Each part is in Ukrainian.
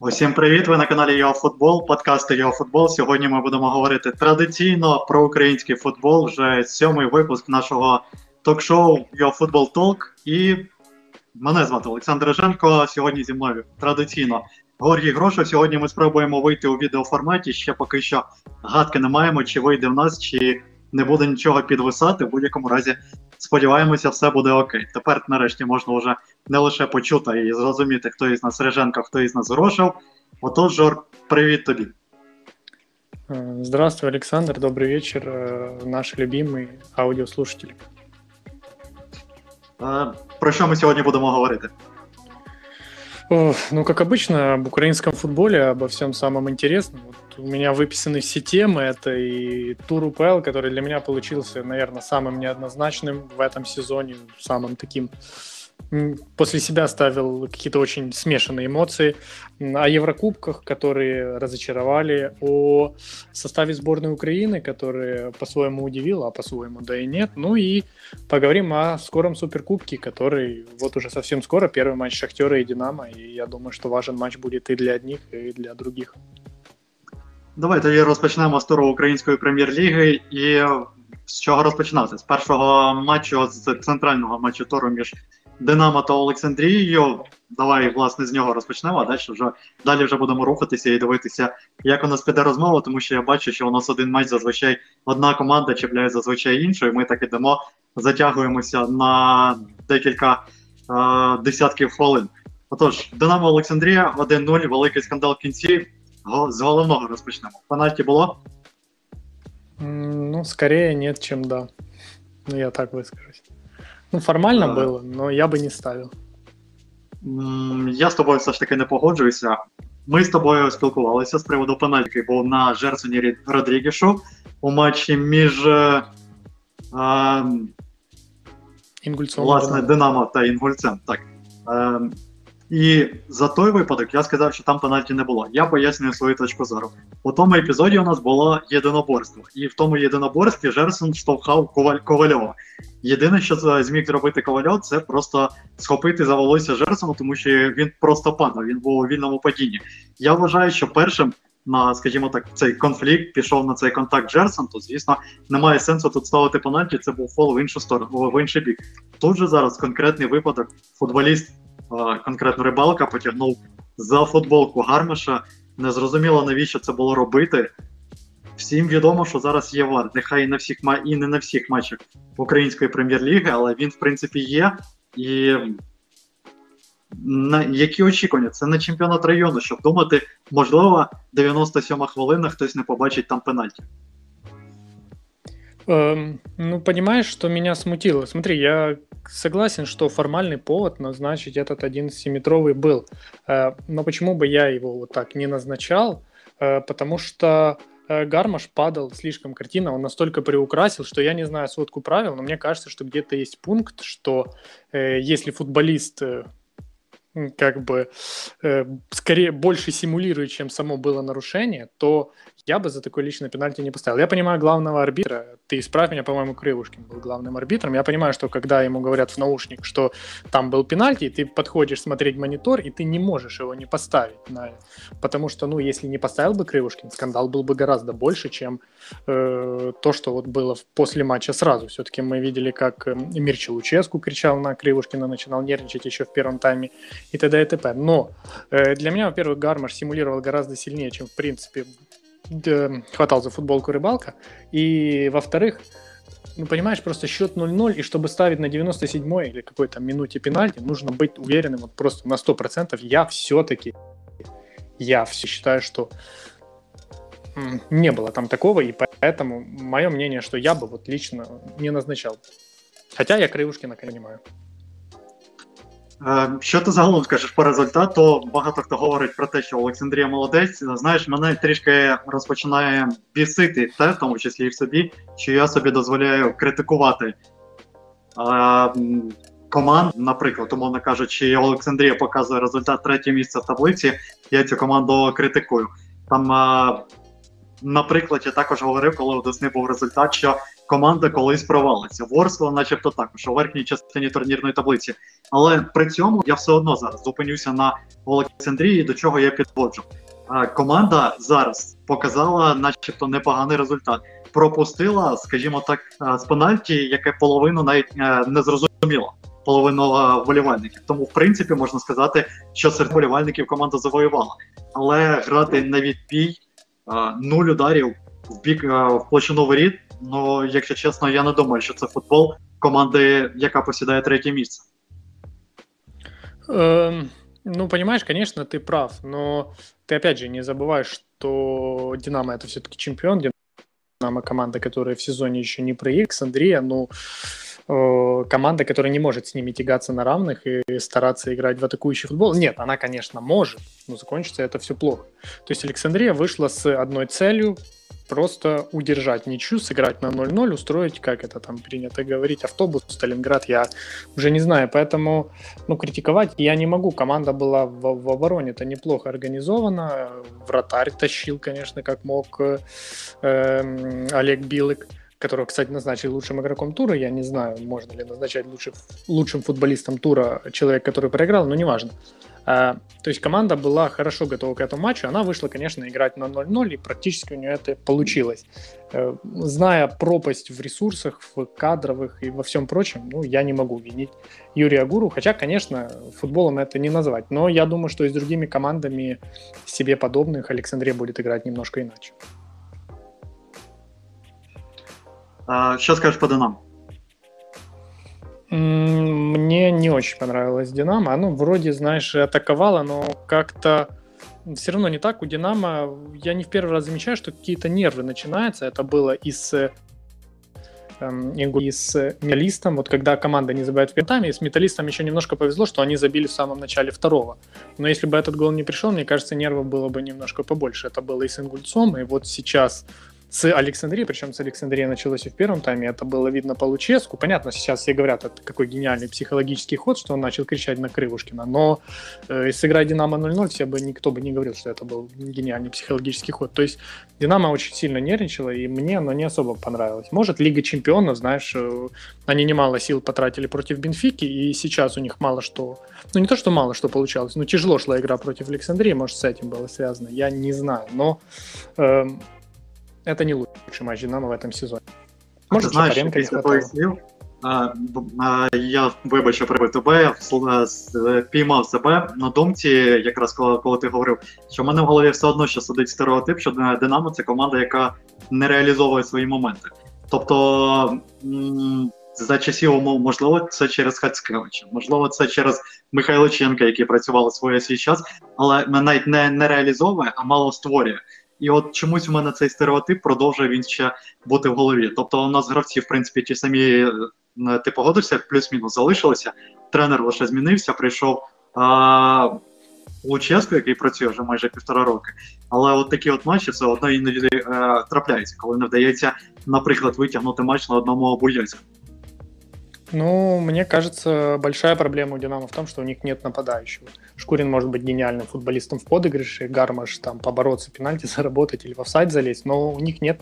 Усім привіт! Ви на каналі Його Футбол, подкасти Його Футбол. Сьогодні ми будемо говорити традиційно про український футбол. Вже сьомий випуск нашого ток-шоу Його Футбол Толк. І мене звати Олександр Реженко. Сьогодні зі мною традиційно Горгій Грошов. Сьогодні ми спробуємо вийти у відеоформаті. Ще поки що гадки не маємо, чи вийде в нас, чи не буде нічого підвисати. В будь-якому разі сподіваємося, все буде окей. Тепер, нарешті, можна вже не лише почути і зрозуміти, хто із нас Реженко, хто із нас Грошев. Отож, Жор, привіт тобі. Э, Здравствуй, Александр, добрый вечер, э, наши любимые аудиослушатели. Е, Про що ми сьогодні будемо говорити? Ну, как обычно, об украинском футболе, обо всем самом интересном. Вот у меня выписаны все темы. Это и тур УПЛ, который для меня получился, наверное, самым неоднозначным в этом сезоне, самым таким после себя оставил какие-то очень смешанные эмоции. М, О Еврокубках, которые разочаровали, о составе сборной Украины, который по-своему удивил, а по-своему да и нет. Ну и поговорим о скором суперкубке, который вот уже совсем скоро, первый матч Шахтера и Динамо, и я думаю, что важен матч будет и для одних, и для других. Давай тоді розпочнемо з туру української прем'єр-ліги. І е, з чого розпочинати? З першого матчу, з центрального матчу туру між Динамо та Олександрією. Давай, власне, з нього розпочнемо, а далі вже далі вже будемо рухатися і дивитися, як у нас піде розмова, тому що я бачу, що у нас один матч зазвичай одна команда чіпляє зазвичай іншу, і ми так ідемо, затягуємося на декілька е, десятків хвилин. Отож, Динамо Олександрія 1-0, великий скандал в кінці. З головного розпочнемо. Пенальті було? Ну, скорее нет, чем да. Ну, я так выскажусь. Ну, формально А. было, но я бы не ставив. Я з тобою все ж таки не погоджуюся. Ми з тобою спілкувалися з приводу пенальті, бо на Жерсоні Рі- Родрігешу у матчі між е, е, власне Динамо та Інгульцем. Так. Е, і за той випадок я сказав, що там пенальті не було. Я пояснюю свою точку зору. У тому епізоді у нас було єдиноборство, і в тому єдиноборстві Жерсон штовхав Коваль Ковальова. Єдине, що це зміг зробити Ковальов, це просто схопити за волосся Жерсона, тому що він просто падав. Він був у вільному падінні. Я вважаю, що першим на, скажімо так, цей конфлікт пішов на цей контакт Джерсон, то звісно немає сенсу тут ставити пенальті. Це був фол в іншу сторону, в інший бік. Тут же зараз конкретний випадок. Футболіст, е, конкретно рибалка, потягнув за футболку Гармеша. Незрозуміло, навіщо це було робити. Всім відомо, що зараз є вар. Нехай і на всіх і не на всіх матчах української прем'єр-ліги, але він в принципі є. І на які очікування? Це на чемпіонат району, щоб думати, можливо, 97 хвилина хтось не побачить там пенальті. Эм, ну, понимаешь, что меня смутило? Смотри, я согласен, что формальный повод назначить этот 11-метровый был. Э, но почему бы я его вот так не назначал? Э, потому что э, Гармаш падал слишком картина, он настолько приукрасил, что я не знаю сводку правил, но мне кажется, что где-то есть пункт, что э, если футболист э, как бы э, скорее больше симулирует, чем само было нарушение, то я бы за такой личный пенальти не поставил. Я понимаю главного арбитра. Ты исправь меня, по-моему, Крывушкин был главным арбитром. Я понимаю, что когда ему говорят в наушник, что там был пенальти, ты подходишь смотреть монитор, и ты не можешь его не поставить. На... Потому что, ну, если не поставил бы Крывушкин, скандал был бы гораздо больше, чем э, то, что вот было после матча сразу. Все-таки мы видели, как э, Мирча Луческу кричал на Крывушкина, начинал нервничать еще в первом тайме и т.д. и т.п. Но э, для меня, во-первых, Гармаш симулировал гораздо сильнее, чем, в принципе, хватал за футболку рыбалка. И, во-вторых, ну, понимаешь, просто счет 0-0, и чтобы ставить на 97-й или какой-то минуте пенальти, нужно быть уверенным вот просто на 100%. Я все-таки, я все считаю, что не было там такого, и поэтому мое мнение, что я бы вот лично не назначал. Хотя я Краюшкина понимаю. Е, Що ти загалом скажеш по результату? Багато хто говорить про те, що Олександрія молодець. Знаєш, мене трішки розпочинає бісити те, в тому числі і в собі, що я собі дозволяю критикувати е, команд. Наприклад, умовно кажучи, Олександрія показує результат третє місце в таблиці. Я цю команду критикую. Там, е, наприклад, я також говорив, коли у Десни був результат, що команда колись провалиться. Ворсло, начебто, також у верхній частині турнірної таблиці. Але при цьому я все одно зараз зупинюся на Олександрії, до чого я підводжу. Команда зараз показала, начебто, непоганий результат. Пропустила, скажімо так, з пенальті, яке половину навіть е, не зрозуміло. Половину волівальників. Тому, в принципі, можна сказати, що серед волівальників команда завоювала. Але грати на відбій, нуль ударів площину воріт. Ну, якщо чесно, я не думаю, що це футбол команди, яка посідає третє місце. Эм, ну, понимаешь, конечно, ты прав, но ты опять же не забывай, что Динамо это все-таки чемпион, Динамо команда, которая в сезоне еще не проиграла, Александрия, ну, э, команда, которая не может с ними тягаться на равных и стараться играть в атакующий футбол. Нет, она, конечно, может, но закончится это все плохо. То есть Александрия вышла с одной целью просто удержать ничью, сыграть на 0-0, устроить, как это там принято говорить, автобус Сталинград, я уже не знаю, поэтому, ну, критиковать я не могу, команда была в, в обороне, это неплохо организована, вратарь тащил, конечно, как мог э, э, Олег Билык, которого, кстати, назначили лучшим игроком тура. Я не знаю, можно ли назначать лучше, лучшим футболистом тура человек, который проиграл, но неважно. А, то есть команда была хорошо готова к этому матчу. Она вышла, конечно, играть на 0-0, и практически у нее это получилось. Э, зная пропасть в ресурсах, в кадровых и во всем прочем, ну, я не могу винить Юрия Гуру. Хотя, конечно, футболом это не назвать. Но я думаю, что и с другими командами себе подобных Александрия будет играть немножко иначе. А, что скажешь по Динамо? Мне не очень понравилось Динамо. Оно вроде, знаешь, атаковало, но как-то все равно не так. У Динамо я не в первый раз замечаю, что какие-то нервы начинаются. Это было и с эм, и с металлистом, вот когда команда не забивает в пятами, и с металлистом еще немножко повезло, что они забили в самом начале второго. Но если бы этот гол не пришел, мне кажется, нервов было бы немножко побольше. Это было и с Ингульцом, и вот сейчас с Александрией, причем с Александрии началось и в первом тайме, это было видно по Луческу. Понятно, сейчас все говорят, это какой гениальный психологический ход, что он начал кричать на Крывушкина, но э, сыграть Динамо 0-0, все бы, никто бы не говорил, что это был гениальный психологический ход. То есть Динамо очень сильно нервничало, и мне оно не особо понравилось. Может, Лига Чемпионов, знаешь, э, они немало сил потратили против Бенфики, и сейчас у них мало что... Ну, не то, что мало что получалось, но тяжело шла игра против Александрии, может, с этим было связано, я не знаю, но... Э, это не лучший матч Динамо в этом сезоне. Може, знаєш, після твоїх слів я вибачу прибив тебе, піймав себе на думці, якраз коли, коли ти говорив, що в мене в голові все одно ще сидить стереотип, що Динамо це команда, яка не реалізовує свої моменти. Тобто. За часів, можливо, це через Хацкевича, можливо, це через Михайличенка, які працювали своє свій час, але навіть не, не реалізовує, а мало створює. І от чомусь у мене цей стереотип продовжує він ще бути в голові. Тобто, у нас гравці, в принципі, ті самі е, ти погодишся, плюс-мінус залишилися. Тренер лише змінився, прийшов а, Луческо, який працює вже майже півтора роки. Але от такі от матчі це одно іноді е, трапляється, коли не вдається, наприклад, витягнути матч на одному обуєцьку. Ну, мне кажется, большая проблема у Динамо в том, что у них нет нападающего. Шкурин может быть гениальным футболистом в подыгрыше, Гармаш там побороться, пенальти заработать или в офсайд залезть, но у них нет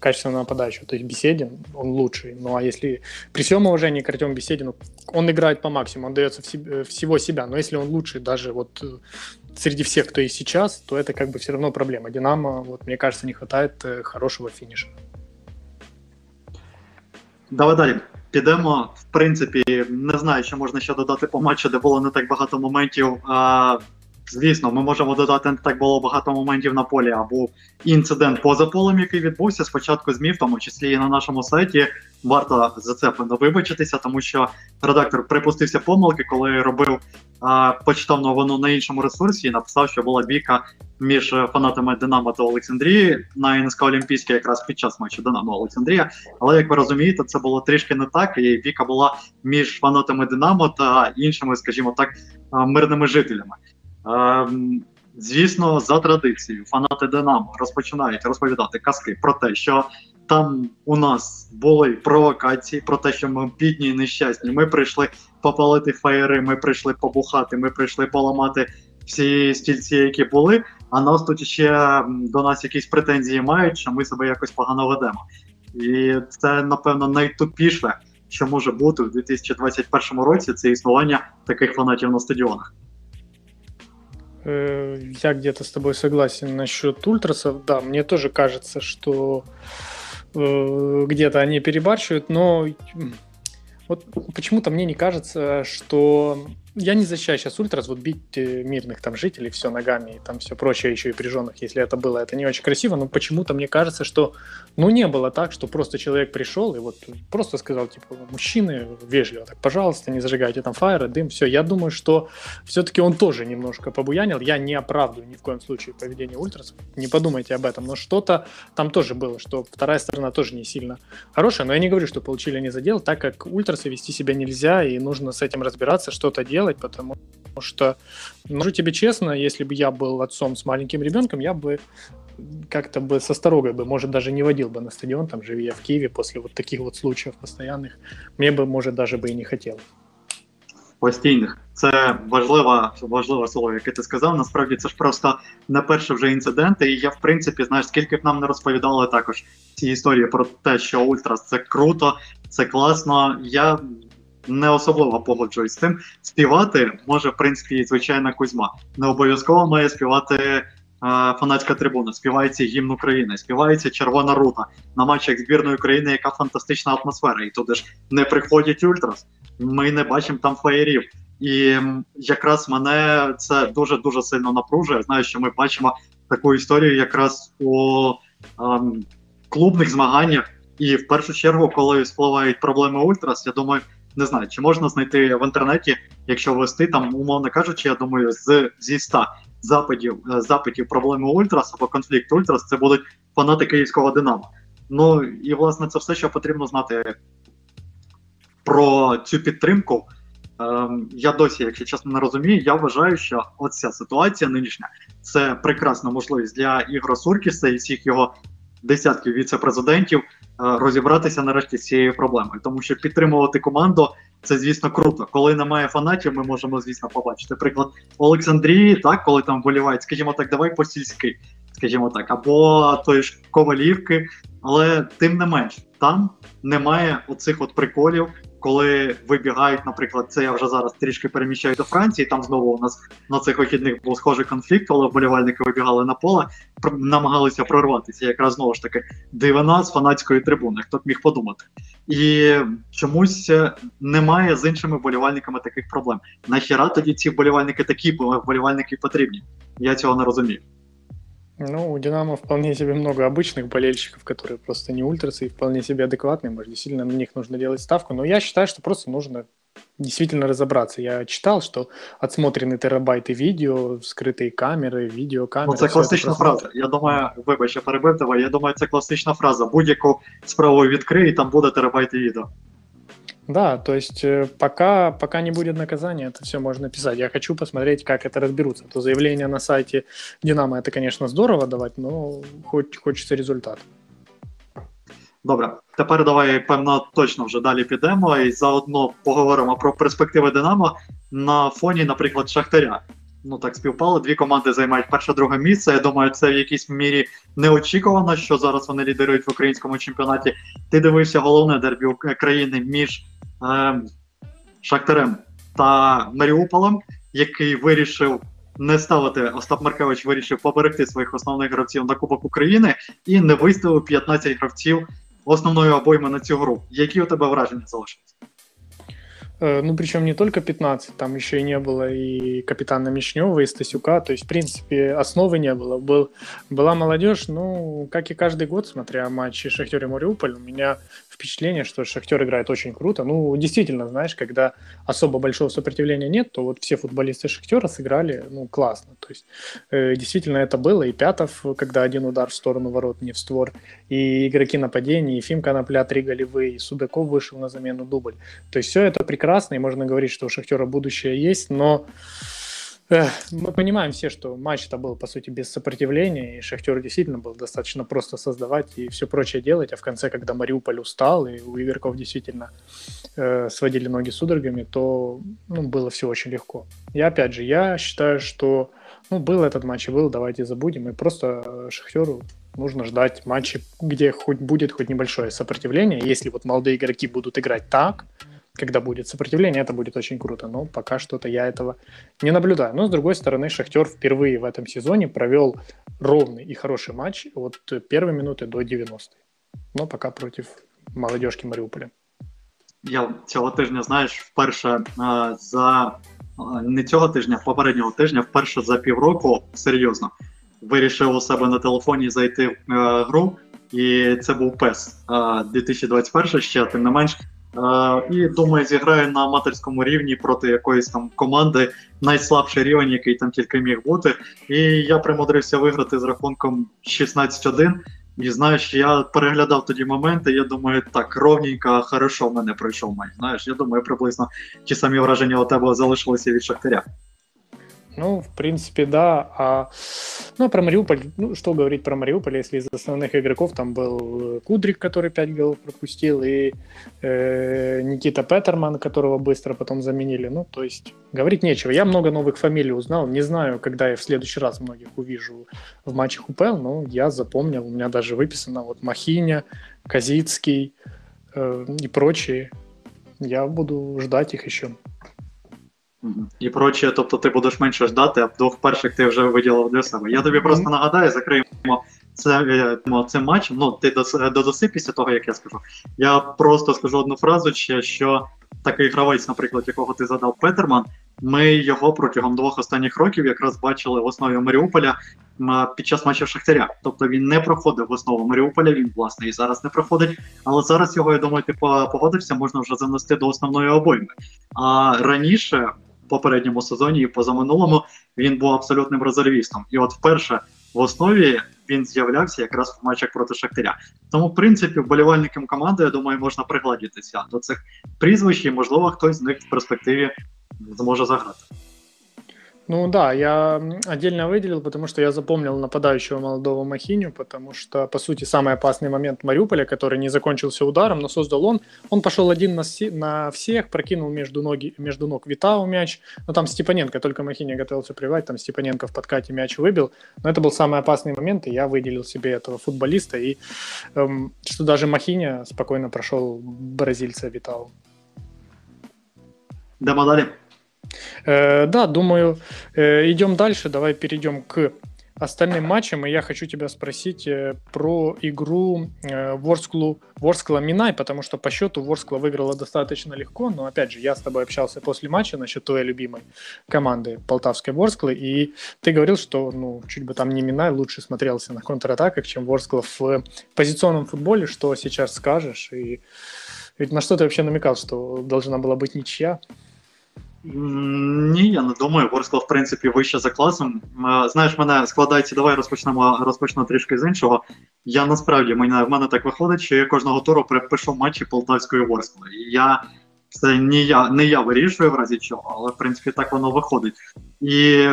качественного нападающего. То есть Беседин, он лучший. Ну, а если при всем уважении к Артему Беседину, он играет по максимуму, он дается в себе, всего себя, но если он лучший даже вот э, среди всех, кто есть сейчас, то это как бы все равно проблема. Динамо, вот мне кажется, не хватает э, хорошего финиша. Давай далі. Підемо, в принципі, не знаю, що можна ще додати по матчу, де було не так багато моментів. А, Звісно, ми можемо додати не так було багато моментів на полі, або інцидент поза полем, який відбувся спочатку ЗМІ, в тому числі і на нашому сайті. Варто за це вибачитися, тому що редактор припустився помилки, коли робив почитав новину на іншому ресурсі і написав, що була бійка між фанатами Динамо та Олександрії на НСК Олімпійській якраз під час матчу Динамо Олександрія. Але як ви розумієте, це було трішки не так. І бійка була між фанатами Динамо та іншими, скажімо так, мирними жителями. Звісно, за традицією фанати Динамо розпочинають розповідати казки про те, що там у нас були провокації, про те, що ми бідні і нещасні. Ми прийшли попалити фаєри, ми прийшли побухати, ми прийшли поламати всі стільці, які були. А нас тут ще до нас якісь претензії мають, що ми себе якось погано ведемо. І це, напевно, найтупіше, що може бути у 2021 році, це існування таких фанатів на стадіонах. Э, я где-то с тобой согласен насчет ультрасов. Да, мне тоже кажется, что где-то они перебарщивают, но вот почему-то мне не кажется, что я не защищаю сейчас ультрас, вот бить э, мирных там жителей все ногами и там все прочее, еще и прижженных, если это было, это не очень красиво, но почему-то мне кажется, что, ну, не было так, что просто человек пришел и вот просто сказал, типа, мужчины, вежливо, так, пожалуйста, не зажигайте там фаеры, дым, все. Я думаю, что все-таки он тоже немножко побуянил, я не оправдываю ни в коем случае поведение ультрасов, не подумайте об этом, но что-то там тоже было, что вторая сторона тоже не сильно хорошая, но я не говорю, что получили они задел, так как ультрасы вести себя нельзя, и нужно с этим разбираться, что-то делать, делать, потому что, ну, скажу тебе честно, если бы я был отцом с маленьким ребенком, я бы как-то бы со сторогой бы, может, даже не водил бы на стадион, там, живя в Киеве, после вот таких вот случаев постоянных, мне бы, может, даже бы и не хотел. Постійних. Це важливе важливе слово, яке ти сказав. Насправді це ж просто не перший вже інцидент. І я, в принципі, знаєш, скільки б нам не розповідали також ці історії про те, що Ультрас це круто, це класно. Я не особливо погоджуюсь з тим. Співати може, в принципі, звичайна Кузьма. Не обов'язково має співати е, фанатська трибуна. Співається гімн України, співається Червона рута на матчах збірної України, яка фантастична атмосфера. І туди ж не приходять ультрас. Ми не бачимо там фаєрів. І якраз мене це дуже дуже сильно напружує. Знаю, що ми бачимо таку історію якраз у ем, клубних змаганнях. І в першу чергу, коли спливають проблеми Ультрас, я думаю, не знаю, чи можна знайти в інтернеті, якщо ввести там, умовно кажучи, я думаю, з зі 100 запитів е, запитів проблеми Ультрас або конфлікт Ультрас, це будуть фанати київського Динамо. Ну і власне це все, що потрібно знати про цю підтримку. Ем, я досі, якщо чесно, не розумію. Я вважаю, що оця ситуація нинішня це прекрасна можливість для Ігора Суркіса і всіх його десятків віце-президентів е, розібратися нарешті з цією проблемою, тому що підтримувати команду це, звісно, круто. Коли немає фанатів, ми можемо, звісно, побачити. Приклад Олександрії, так, коли там вболівають, скажімо так, давай по сільськи, скажімо так, або тої ж Ковалівки, але тим не менш, там немає оцих от приколів коли вибігають, наприклад, це я вже зараз трішки переміщаю до Франції. Там знову у нас на цих вихідних був схожий конфлікт, коли вболівальники вибігали на поле, намагалися прорватися. Якраз знову ж таки дивина з фанатської трибуни. Хто б міг подумати? І чомусь е, немає з іншими вболівальниками таких проблем. Нахіра тоді ці вболівальники такі вболівальники потрібні? Я цього не розумію. Ну, у Динамо вполне себе много обычных болельщиков, которые просто не ультрасы и вполне себе адекватные. Может, действительно на них нужно делать ставку. Но я считаю, что просто нужно действительно разобраться. Я читал, что отсмотрены терабайты видео, скрытые камеры, відеокамери. Ну, це класична фраза. Я думаю, вибач, я перебив тебе. Я думаю, це класична фраза. Будь-яку справу відкрий, і там буде терабайти відео. Да, то есть э, пока, пока не будет наказания, это все можно писать. Я хочу посмотреть, как это разберутся. То заявление на сайте Динамо это, конечно, здорово давать, но хоть хочеться результат. Добре, тепер давай певно точно вже далі підемо і заодно поговоримо про перспективи Динамо на фоні, наприклад, Шахтаря. Ну так співпало. Дві команди займають перше-друге місце. Я думаю, це в якійсь мірі неочікувано, що зараз вони лідерують в українському чемпіонаті. Ти дивився головне дербі країни між е, Шахтарем та Маріуполем, який вирішив не ставити Остап Маркевич, вирішив поберегти своїх основних гравців на Кубок України і не виставив 15 гравців основної обойми на цю гру. Які у тебе враження залишилися? Э, ну, причем не только 15, там еще и не было и капитана Мишнева, и Стасюка, то есть, в принципе, основы не было. Был, была молодежь, ну, как и каждый год, смотря матчи Шахтер и Мариуполь, у меня впечатление, что Шахтер играет очень круто. Ну, действительно, знаешь, когда особо большого сопротивления нет, то вот все футболисты Шахтера сыграли, ну, классно. То есть, э, действительно, это было. И Пятов, когда один удар в сторону ворот, не в створ, и игроки нападения, и Фим Конопля, три голевые, и Судаков вышел на замену дубль. То есть, все это прекрасно и можно говорить, что у Шахтера будущее есть, но мы понимаем все, что матч это был, по сути, без сопротивления, и Шахтер действительно был достаточно просто создавать и все прочее делать, а в конце, когда Мариуполь устал, и у игроков действительно э, сводили ноги судорогами, то ну, было все очень легко. И опять же, я считаю, что ну, был этот матч и был, давайте забудем, и просто Шахтеру нужно ждать матчи, где хоть будет хоть небольшое сопротивление. Если вот молодые игроки будут играть так, когда будет сопротивление, это будет очень круто. Но пока что-то я этого не наблюдаю. Но, с другой стороны, Шахтер впервые в этом сезоне провел ровный и хороший матч от первой минуты до 90-й. Но пока против молодежки Маріуполя. Я цього тижня, знаєш, вперше а, за а, не цього тижня, попереднього тижня, вперше за півроку серйозно вирішив у себе на телефоні зайти в а, гру, і це був PES 2021 ще, тим не менш. І думаю, зіграю на аматорському рівні проти якоїсь там команди, найслабший рівень, який там тільки міг бути. І я примудрився виграти з рахунком 16-1. І знаєш, я переглядав тоді моменти. Я думаю, так ровненько, хорошо в мене пройшов матч. Знаєш, я думаю, приблизно ті самі враження у тебе залишилися від Шахтаря. Ну, в принципе, да. А, ну, про Мариуполь, ну, что говорить про Мариуполь, если из основных игроков там был Кудрик, который 5 голов пропустил, и э, Никита Петерман, которого быстро потом заменили. Ну, то есть, говорить нечего. Я много новых фамилий узнал. Не знаю, когда я в следующий раз многих увижу в матчах УПЛ, но я запомнил. У меня даже выписано вот Махиня, Казицкий э, и прочие. Я буду ждать их еще. І проче, тобто ти будеш менше ждати, а двох перших ти вже виділив для себе. Я тобі просто нагадаю, закриємо це, е, цим матчем. Ну, ти додаси після того, як я скажу. Я просто скажу одну фразу, ще, що такий гравець, наприклад, якого ти задав Петерман, ми його протягом двох останніх років якраз бачили в основі Маріуполя під час матчів Шахтаря. Тобто він не проходив в основу Маріуполя, він, власне, і зараз не проходить. Але зараз його, я думаю, ти погодився, можна вже занести до основної обойми. А раніше попередньому сезоні і позаминулому він був абсолютним резервістом. І от вперше в основі він з'являвся якраз в матчах проти Шахтаря. Тому, в принципі, вболівальникам команди, я думаю, можна пригладитися до цих прізвищ, і можливо, хтось з них в перспективі зможе заграти. Ну да, я отдельно выделил, потому что я запомнил нападающего молодого Махиню, потому что, по сути, самый опасный момент Мариуполя, который не закончился ударом, но создал он, он пошел один на, си- на всех, прокинул между, ноги, между ног Витау мяч, но там Степаненко, только Махиня готовился привать, там Степаненко в подкате мяч выбил, но это был самый опасный момент, и я выделил себе этого футболиста, и эм, что даже Махиня спокойно прошел бразильца Витау. Дамо далі. Э, да, думаю, э, идем дальше. Давай перейдем к остальным матчам. И я хочу тебя спросить э, про игру Ворсклу, Ворскла Минай, потому что по счету Ворскла выиграла достаточно легко. Но опять же, я с тобой общался после матча насчет твоей любимой команды Полтавской Ворсклы. И ты говорил, что ну, чуть бы там не Минай лучше смотрелся на контратаках, чем Ворскла в позиционном футболе. Что сейчас скажешь? И ведь на что ты вообще намекал, что должна была быть ничья? Ні, я не думаю. Ворскла, в принципі, вище за класом. Знаєш, мене складається, давай розпочнемо розпочну трішки з іншого. Я насправді мене в мене так виходить, що я кожного туру перепишу матчі Полтавської Ворскли. Я це не я не я вирішую в разі чого, але в принципі так воно виходить. І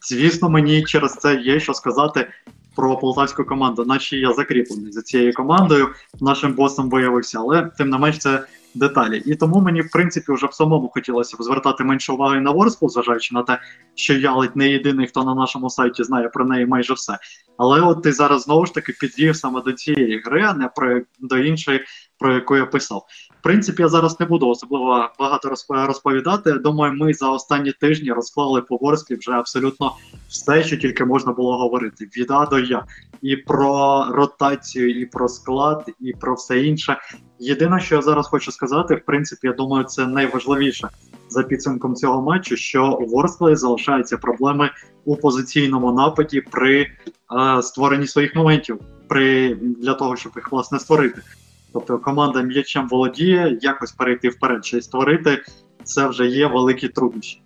звісно, мені через це є що сказати про полтавську команду, наче я закріплений за цією командою. Нашим босом виявився, але тим не менш це деталі. І тому мені, в принципі, вже в самому хотілося б звертати менше уваги на ворску, зважаючи на те, що я ледь не єдиний, хто на нашому сайті знає про неї майже все. Але от ти зараз знову ж таки підвів саме до цієї гри, а не про до іншої, про яку я писав. В принципі, я зараз не буду особливо багато розповідати. Думаю, ми за останні тижні розклали по Ворсклі вже абсолютно все, що тільки можна було говорити. Від А до Я. І про ротацію, і про склад, і про все інше. Єдине, що я зараз хочу сказати, в принципі, я думаю, це найважливіше за підсумком цього матчу, що у Ворсклі залишаються проблеми у позиційному нападі при е, створенні своїх моментів, при для того, щоб їх власне створити. Тобто команда м'ячем володіє, якось перейти вперед, чи створити це вже є великі труднощі.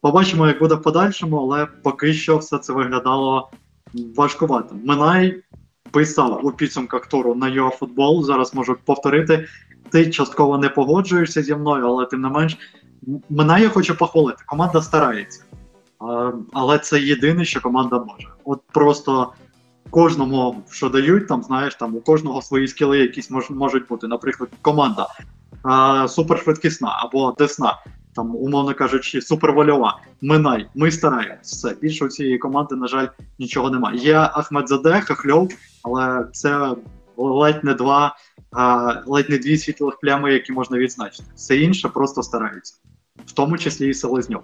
Побачимо, як буде в подальшому, але поки що все це виглядало важкувато. Минай писав у підсумках туру на його. Зараз можу повторити. Ти частково не погоджуєшся зі мною, але тим не менш, мене я хочу похвалити. Команда старається. Але це єдине, що команда може. От просто кожному, що дають, там знаєш, там у кожного свої скіли якісь мож, можуть бути. Наприклад, команда а, супершвидкісна або десна. там, умовно кажучи, супервольова. Минай, ми стараємось. Все. Більше у цієї команди, на жаль, нічого немає. Є Ахмедзаде, Хахльов, але це ледь не два, а, ледь не дві світлих плями, які можна відзначити. Все інше просто стараються, в тому числі і Селезньов.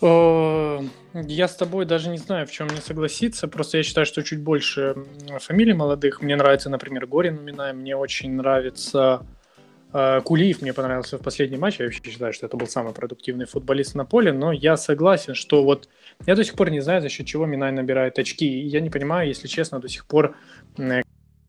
О, Я с тобой даже не знаю, в чем не согласиться. Просто я считаю, что чуть больше фамилий молодых. Мне нравится, например, Горин Уминая. Мне очень нравится э, Кулиев. Мне понравился в последнем матче. Я вообще считаю, что это был самый продуктивный футболист на поле. Но я согласен, что вот я до сих пор не знаю, за счет чего Минай набирает очки. И я не понимаю, если честно, до сих пор э,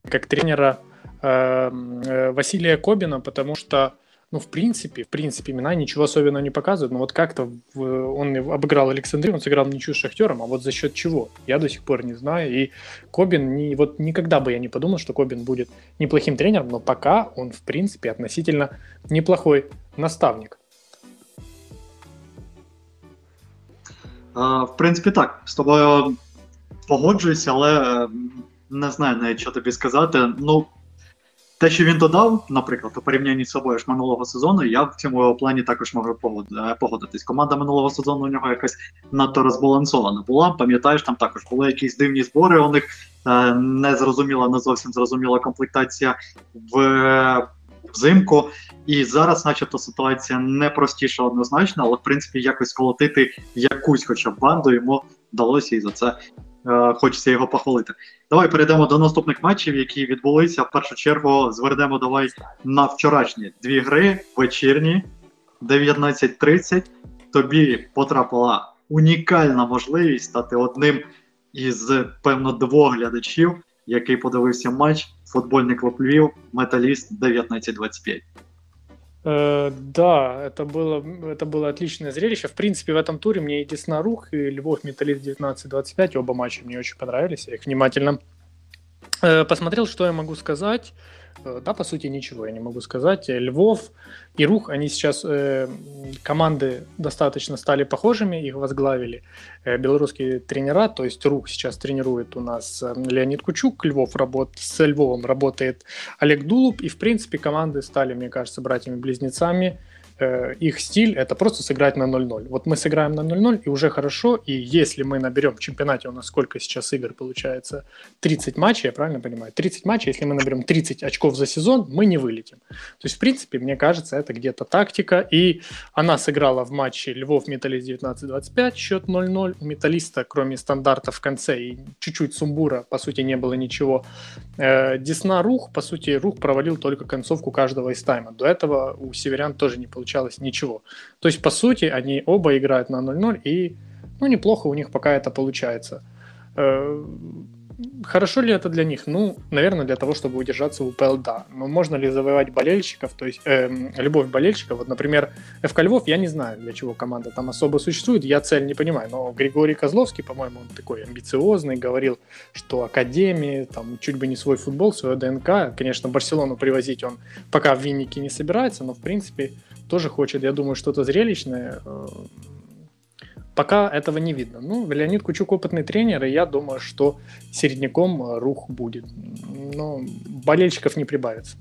как тренера э, э, Василия Кобина, потому что ну, в принципе, в принципе, имена ничего особенного не показывают, но вот как-то в, он обыграл Александрию, он сыграл ничью с Шахтером, а вот за счет чего? Я до сих пор не знаю, и Кобин, не, вот никогда бы я не подумал, что Кобин будет неплохим тренером, но пока он, в принципе, относительно неплохой наставник. А, в принципі, так, з тобою погоджуюся, але е, не знаю навіть, що тобі сказати. Ну, те, що він додав, наприклад, у порівнянні з собою ж минулого сезону, я в цьому плані також можу е, погодитись. Команда минулого сезону у нього якась надто розбалансована була. Пам'ятаєш, там також були якісь дивні збори. У них е, не зрозуміла, не зовсім зрозуміла комплектація в взимку. І зараз, начебто, ситуація не простіша однозначно, але в принципі якось сколотити якусь хоча б банду йому вдалося, і за це е, хочеться його похвалити. Давай перейдемо до наступних матчів, які відбулися. В першу чергу звернемо давай на вчорашні дві гри вечірні 19.30. Тобі потрапила унікальна можливість стати одним із певно двох глядачів, який подивився матч футбольний клуб Львів, Металіст 1925. Э, да, это было, это было отличное зрелище. В принципе, в этом туре мне и Десна Рух, и Львов Металлист 19-25, оба матча мне очень понравились, я их внимательно э, посмотрел, что я могу сказать. Э, Да, по сути, ничего я не могу сказать. Э, Львов и Рух, они сейчас, э, команды достаточно стали похожими, их возглавили э, белорусские тренера, то есть Рух сейчас тренирует у нас э, Леонид Кучук, Львов работ... с Львовом работает Олег Дулуб, и в принципе команды стали, мне кажется, братьями-близнецами. Э, Их стиль это просто сыграть на 0-0. Вот мы сыграем на 0-0 и уже хорошо, и если мы наберем в чемпионате, у нас сколько сейчас игр получается? 30 матчей, я правильно понимаю? 30 матчей, если мы наберем 30 очков за сезон, мы не вылетим. То есть, в принципе, мне кажется, это где-то тактика, и она сыграла в матче Львов-Металлист 19-25, счет 0-0. У Металлиста, кроме стандарта в конце и чуть-чуть сумбура, по сути, не было ничего. Э, Десна Рух, по сути, Рух провалил только концовку каждого из тайма. До этого у северян тоже не получалось ничего. То есть, по сути, они оба играют на 0-0, и ну, неплохо у них пока это получается. Э, Хорошо ли это для них? Ну, наверное, для того, чтобы удержаться в УПЛ, да. Но можно ли завоевать болельщиков, то есть эм, любовь болельщиков? Вот, например, ФК Львов, я не знаю, для чего команда там особо существует, я цель не понимаю, но Григорий Козловский, по-моему, он такой амбициозный, говорил, что Академии, там, чуть бы не свой футбол, свое ДНК. Конечно, Барселону привозить он пока в Виннике не собирается, но, в принципе, тоже хочет, я думаю, что-то зрелищное. Э, Пока этого не видно. Ну, Леонид Кучук опытный тренер, и я думаю, что середняком э, рух будет. Но болельщиков не прибавится.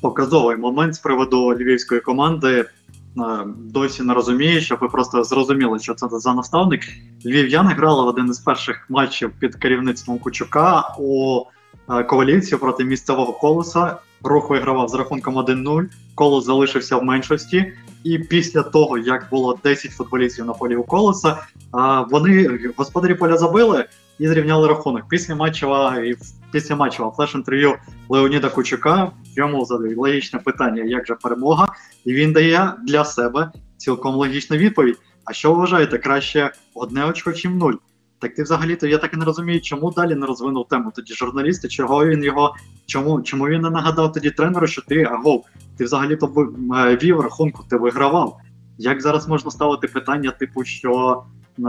Показовий момент з приводу львівської команди. Е, Досі не розумію, щоб ви просто зрозуміли, що це за наставник. Львів'яни грали в один із перших матчів під керівництвом Кучука у е, Ковалівці проти місцевого колоса. Рух вигравав з рахунком 1-0, колос залишився в меншості. І після того, як було 10 футболістів на полі у колеса, вони господарі поля забили і зрівняли рахунок. Після матчева і після матчева флеш-інтерв'ю Леоніда Кучука йому задають логічне питання, як же перемога, і він дає для себе цілком логічну відповідь. А що ви вважаєте, краще одне очко, чим нуль? Так ти взагалі-то я так і не розумію, чому далі не розвинув тему тоді журналісти, чого він його, чому, чому він не нагадав тоді тренеру, що ти агов, ти взагалі-то е, вів рахунку, ти вигравав. Як зараз можна ставити питання, типу, що е,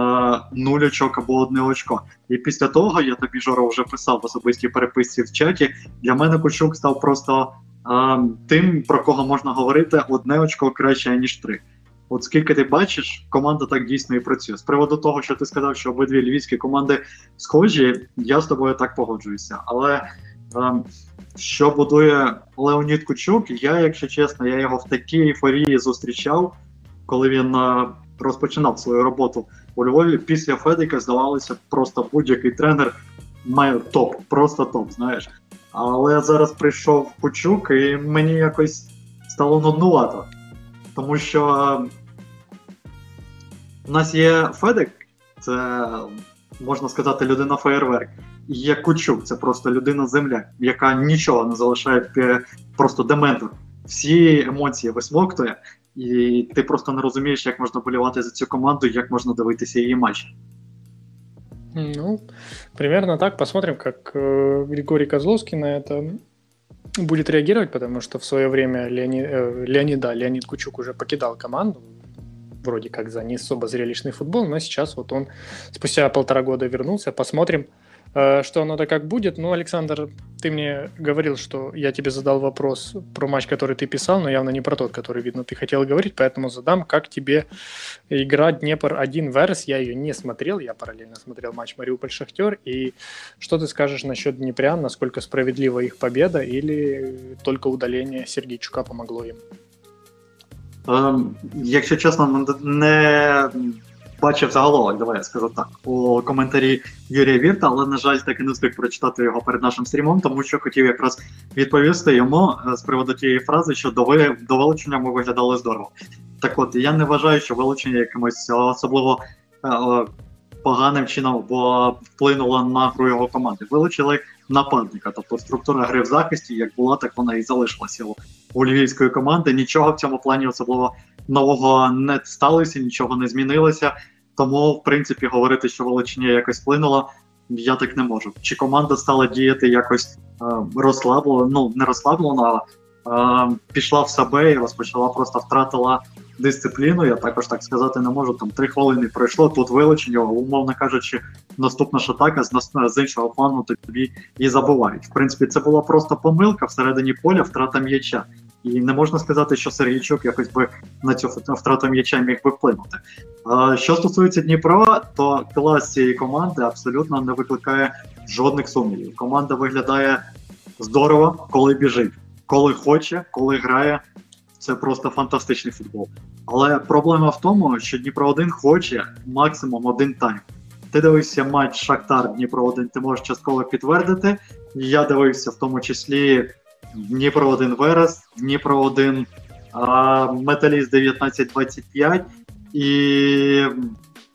нуль очок або одне очко? І після того я тобі Жора вже писав в особистій переписці в чаті. Для мене Кучук став просто е, тим, про кого можна говорити одне очко краще, ніж три. От скільки ти бачиш, команда так дійсно і працює. З приводу того, що ти сказав, що обидві львівські команди схожі, я з тобою так погоджуюся. Але Ем, що будує Леонід Кучук, я, якщо чесно, я його в такій ейфорії зустрічав, коли він е, розпочинав свою роботу у Львові. Після Федика здавалося, просто будь-який тренер має топ, просто топ, знаєш. Але зараз прийшов Кучук, і мені якось стало нуднувато. Тому що у нас є Федик, це можна сказати, людина феєрверк. І є Кучук, це просто людина земля, яка нічого не залишає пі- просто дементор. Всі емоції висмоктує, і ти просто не розумієш, як можна болівати за цю команду, як можна дивитися її матч. Ну, примерно так. Посмотрим, как э, Григорий Козловский на это будет реагировать, потому что в свое время Леони, э, Леонид, да, Леонид Кучук уже покидал команду, вроде как за не особо зрелищный футбол, но сейчас вот он спустя полтора года вернулся. Посмотрим, э, что оно-то как будет. Ну, Александр, ты мне говорил, что я тебе задал вопрос про матч, который ты писал, но явно не про тот, который, видно, ты хотел говорить, поэтому задам, как тебе игра Днепр-1 Верес, я ее не смотрел, я параллельно смотрел матч Мариуполь-Шахтер, и что ты скажешь насчет Днепрян, насколько справедлива их победа, или только удаление Сергейчука помогло им? Ем, якщо чесно, не бачив заголовок, давай я скажу так, у коментарі Юрія Вірта, але, на жаль, так і не встиг прочитати його перед нашим стрімом, тому що хотів якраз відповісти йому е, з приводу тієї фрази, що до, до вилучення ми виглядали здорово. Так от, я не вважаю, що вилучення якимось особливо е, поганим чином вплинуло на гру його команди. Вилучили нападника, тобто структура гри в захисті, як була, так вона і залишилася у, львівської команди. Нічого в цьому плані особливо нового не сталося, нічого не змінилося. Тому, в принципі, говорити, що вилучення якось вплинуло, я так не можу. Чи команда стала діяти якось е, розслаблено, ну не розслаблено, а е, пішла в себе і розпочала, просто втратила дисципліну. Я також так сказати не можу. Там три хвилини пройшло, тут вилучення, умовно кажучи, наступна ж атака з, з іншого плану тобі і забувають. В принципі, це була просто помилка всередині поля, втрата м'яча. І не можна сказати, що Сергійчук якось би на цю вт- втрату м'яча міг би вплинути. Що стосується Дніпра, то клас цієї команди абсолютно не викликає жодних сумнівів. Команда виглядає здорово, коли біжить, коли хоче, коли грає. Це просто фантастичний футбол. Але проблема в тому, що Дніпро 1 хоче максимум один тайм. Ти дивився матч Шахтар Дніпро 1, ти можеш частково підтвердити. Я дивився в тому числі Дніпро 1 Верес, Дніпро 1 а, Металіст 1925 і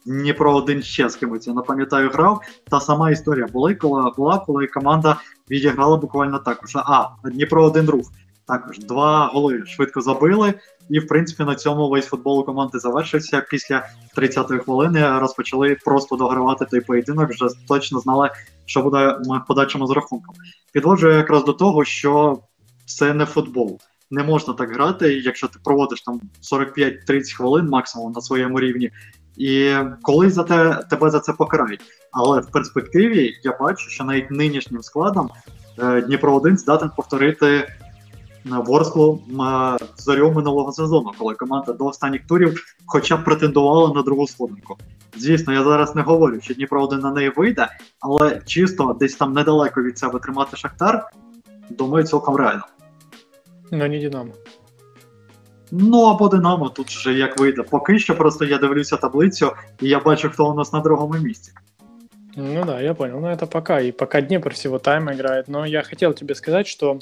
Дніпро 1 ще з кимось. Я не пам'ятаю, грав. Та сама історія була, коли, була, коли команда відіграла буквально також. А, Дніпро 1 рух. Також два голи швидко забили, і в принципі на цьому весь футбол команди завершився. Після 30-ї хвилини розпочали просто догравати той поєдинок. Вже точно знали, що буде в подальшому з рахунком. Підводжу якраз до того, що це не футбол. Не можна так грати, якщо ти проводиш там 45-30 хвилин максимум на своєму рівні. І коли за те тебе за це покарають. Але в перспективі я бачу, що навіть нинішнім складом е, Дніпро 1 здатен повторити на Ворсклу м, зорю минулого сезону, коли команда до останніх турів хоча б претендувала на другу сходинку. Звісно, я зараз не говорю, що Дніпро 1 на неї вийде, але чисто десь там недалеко від себе тримати Шахтар, думаю, цілком реально. Но не Динамо. Ну або Динамо тут вже як вийде. Поки що просто я дивлюся таблицю, і я бачу, хто у нас на другому місці. Ну да, я понял. Ну это пока. И пока Днепр всего тайма играет. Но я хотел тебе сказать, что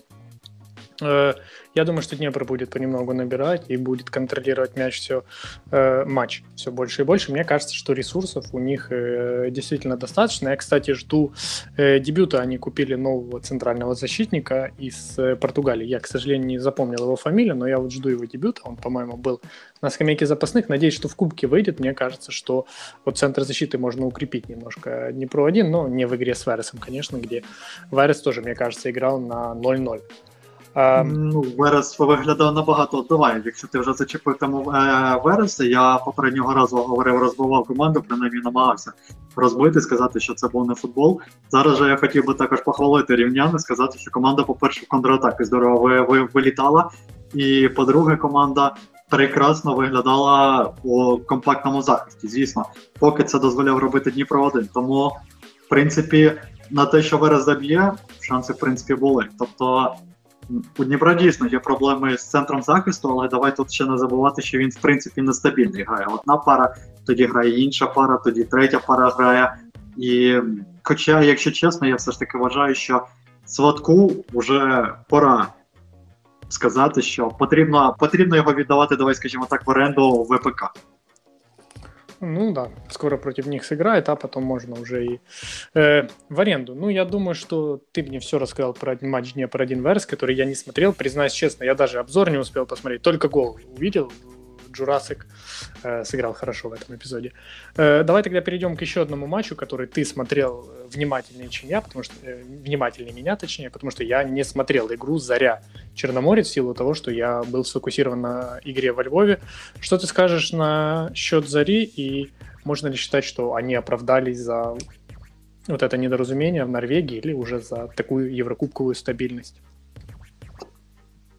я думаю, что Днепр будет понемногу набирать и будет контролировать мяч все э, матч все больше и больше. Мне кажется, что ресурсов у них э, действительно достаточно. Я, кстати, жду э, дебюта. Они купили нового центрального защитника из э, Португалии. Я, к сожалению, не запомнил его фамилию, но я вот жду его дебюта. Он, по-моему, был на скамейке запасных. Надеюсь, что в Кубке выйдет. Мне кажется, что вот центр защиты можно укрепить немножко Днепро 1, но не в игре с Вересом, конечно, где Верес тоже, мне кажется, играл на 0-0. А, Ну, Верес виглядав набагато. Давай, якщо ти вже зачепив тему е, Вереса, я попереднього разу говорив, розбивав команду, принаймні намагався розбити, сказати, що це був не футбол. Зараз же я хотів би також похвалити рівнян і сказати, що команда, по-перше, в контратаки здорово ви, ви, вилітала. І по-друге, команда прекрасно виглядала у компактному захисті. Звісно, поки це дозволяв робити Дніпро 1. Тому, в принципі, на те, що Верес заб'є, шанси в принципі були. Тобто у Дніпра дійсно є проблеми з центром захисту, але давай тут ще не забувати, що він в принципі нестабільний грає. Одна пара, тоді грає інша пара, тоді третя пара грає. І хоча, якщо чесно, я все ж таки вважаю, що Сватку вже пора сказати, що потрібно потрібно його віддавати, давай, скажімо так, в оренду ВПК. Ну да, скоро против них сыграет, а потом можно уже и э, в аренду. Ну, я думаю, что ты мне все рассказал про матч Днепр 1 Верс, который я не смотрел. Признаюсь честно, я даже обзор не успел посмотреть, только гол увидел Джурасик э, сыграл хорошо в этом эпизоде. Э, давай тогда перейдем к еще одному матчу, который ты смотрел э, внимательнее, чем я, потому что внимательнее меня, точнее, потому что я не смотрел игру Заря Черноморец в силу того, что я был сфокусирован на игре во Львове. Что ты скажешь на счет Зари и можно ли считать, что они оправдались за вот это недоразумение в Норвегии или уже за такую еврокубковую стабильность?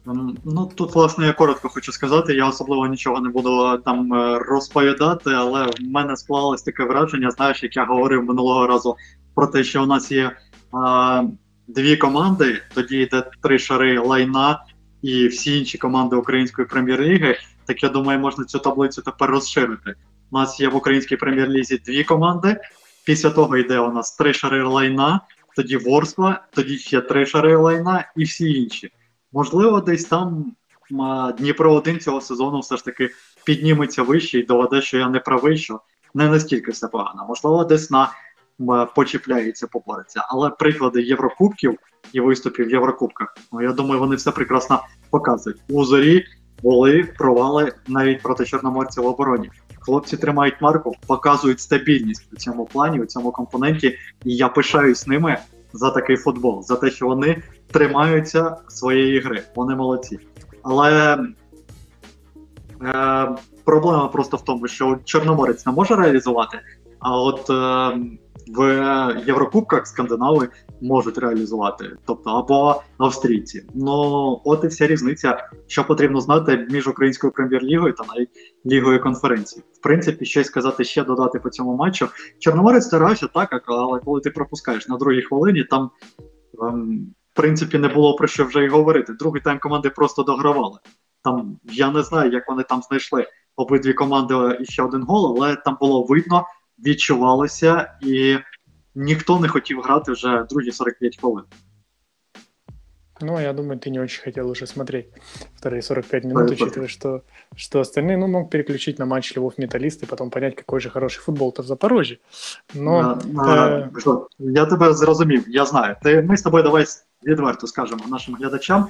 Ну тут, власне, я коротко хочу сказати. Я особливо нічого не буду там е, розповідати, але в мене склалось таке враження, знаєш, як я говорив минулого разу про те, що у нас є а, дві команди, тоді йде три шари лайна і всі інші команди української прем'єр-ліги. Так я думаю, можна цю таблицю тепер розширити. У нас є в українській прем'єр-лізі дві команди. Після того йде у нас три шари лайна, тоді Ворскла, тоді ще три шари лайна і всі інші. Можливо, десь там Дніпро 1 цього сезону все ж таки підніметься вище і доведе, що я не правий, що не настільки все погано. Можливо, десь на почіпляється, побореться. Але приклади Єврокубків і виступів в Єврокубках, ну я думаю, вони все прекрасно показують. У зорі були провали навіть проти чорноморців в обороні. Хлопці тримають марку, показують стабільність у цьому плані, у цьому компоненті, і я пишаюсь ними за такий футбол, за те, що вони тримаються своєї гри. Вони молодці. Але е, проблема просто в тому, що Чорноморець не може реалізувати, а от е, в Єврокубках скандинави можуть реалізувати, тобто або австрійці. Ну от і вся різниця, що потрібно знати між українською прем'єр-лігою та навіть лігою конференції. В принципі, щось сказати ще додати по цьому матчу. Чорноморець старався так, але коли ти пропускаєш на другій хвилині, там ем, принципі не було про що вже й говорити. Другий тайм команди просто догравали. Там я не знаю, як вони там знайшли обидві команди і ще один гол, але там було видно відчувалося, і ніхто не хотів грати вже другі 45 хвилин. Ну, я думаю, ты не очень хотел уже смотреть вторые 45 минут, учитывая, что, что остальные, ну, мог переключить на матч Львов Металлист и потом понять, какой же хороший футбол-то в Запорожье. Но, а, е... Я тебе зрозумів, я знаю. Ти, Ми з тобою давай відверто скажемо нашим глядачам,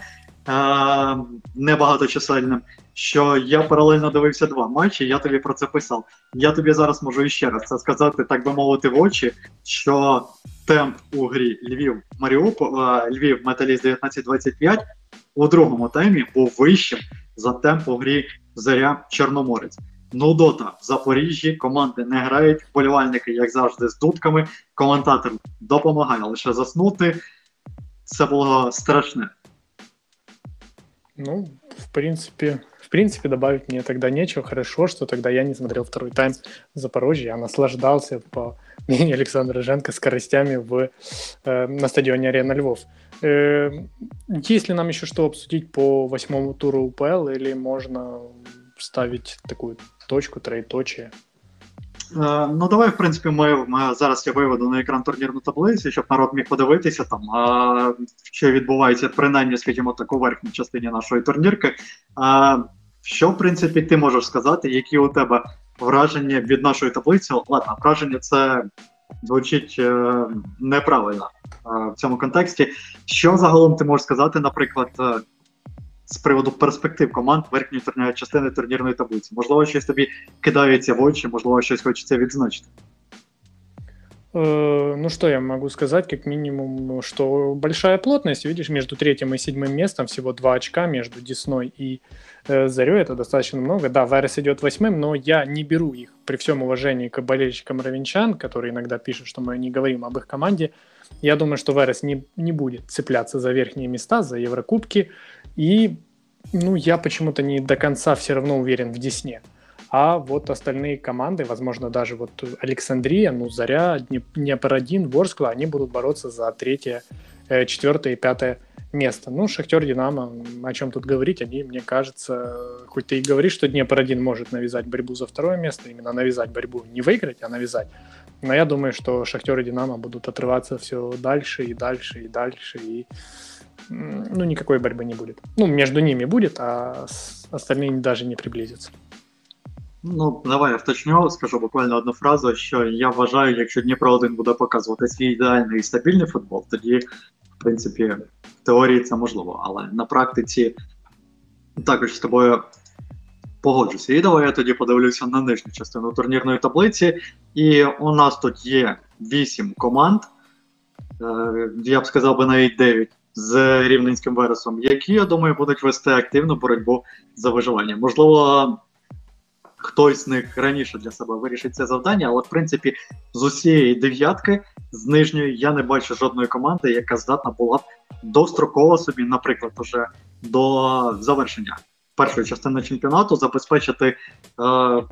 е, небагаточисельним, що я паралельно дивився два матчі, я тобі про це писав. Я тобі зараз можу іще раз це сказати, так би мовити, в очі, що темп у грі Львів Маріуполь, е, Львів Металіст 19-25 у другому таймі був вищим за темп у грі Заря Чорноморець. Нудота в Запоріжжі команди не грають, вболівальники, як завжди, з дудками. Коментатор допомагає лише заснути. Це було страшне. Ну, в принципе, в принципе, добавить мне тогда нечего. Хорошо, что тогда я не смотрел второй тайм в Запорожье, наслаждался по мнению Александра Женко скоростями в, э, на стадионе Арена Львов. Э, есть ли нам еще что обсудить по восьмому туру УПЛ, или можно ставить такую точку, троеточие? Е, ну, давай, в принципі, ми, ми зараз я виведу на екран турнірну таблицю, щоб народ міг подивитися там, що відбувається, принаймні, скажімо так, у верхній частині нашої турнірки. А, Що, в принципі, ти можеш сказати, які у тебе враження від нашої таблиці? Ладно, враження це звучить е, неправильно е, в цьому контексті. Що загалом ти можеш сказати, наприклад, з приводу перспектив команд верхньої турнірної частини турнірної таблиці. Можливо, щось тобі кидається в очі, можливо, щось хочеться відзначити. Э, ну что я могу сказать, как минимум, что большая плотность, видишь, между третьим и седьмым местом всего два очка между Десной и э, Зарей, это достаточно много. Да, Варес идет восьмым, но я не беру их при всем уважении к болельщикам Равенчан, которые иногда пишут, что мы не говорим об их команде. Я думаю, что Верес не, не будет цепляться за верхние места, за Еврокубки. И, ну, я почему-то не до конца все равно уверен в Десне. а вот остальные команды, возможно, даже вот Александрия, ну, Заря, Днепр-1, Ворскла, они будут бороться за третье, э, четвертое и пятое место. Ну, Шахтер, Динамо, о чем тут говорить, они, мне кажется, хоть ты и говоришь, что Днепр-1 может навязать борьбу за второе место, именно навязать борьбу, не выиграть, а навязать, но я думаю, что Шахтер и Динамо будут отрываться все дальше и дальше и дальше, и ну, никакой борьбы не будет. Ну, между ними будет, а остальные даже не приблизятся. Ну, давай я вточню, скажу буквально одну фразу, що я вважаю, якщо Дніпро 1 буде показувати свій ідеальний і стабільний футбол, тоді, в принципі, в теорії це можливо, але на практиці також з тобою погоджуся. І давай я тоді подивлюся на нижню частину турнірної таблиці. І у нас тут є 8 команд, е, я б сказав би навіть 9 З рівненським вересом, які, я думаю, будуть вести активну боротьбу за виживання. Можливо, хтось з них раніше для себе вирішить це завдання, але в принципі з усієї дев'ятки, з нижньої, я не бачу жодної команди, яка здатна була б достроково собі, наприклад, уже до завершення першої частини чемпіонату забезпечити е, е,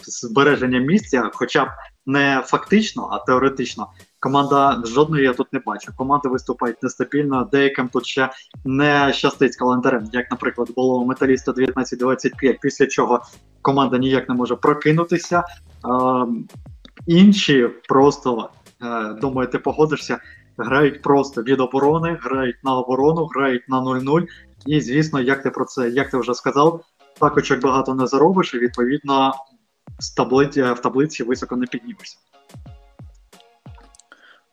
збереження місця, хоча б не фактично, а теоретично. Команда жодної я тут не бачу. Команди виступають нестабільно, деяким тут ще не щастить з календарем, як, наприклад, було у металіста 19-25, після чого команда ніяк не може прокинутися. Інші просто, е, думаю, ти погодишся, грають просто від оборони, грають на оборону, грають на 0-0. І, звісно, як ти про це, як ти вже сказав, так очок багато не заробиш, і відповідно в таблиці, в таблиці високо не піднімешся.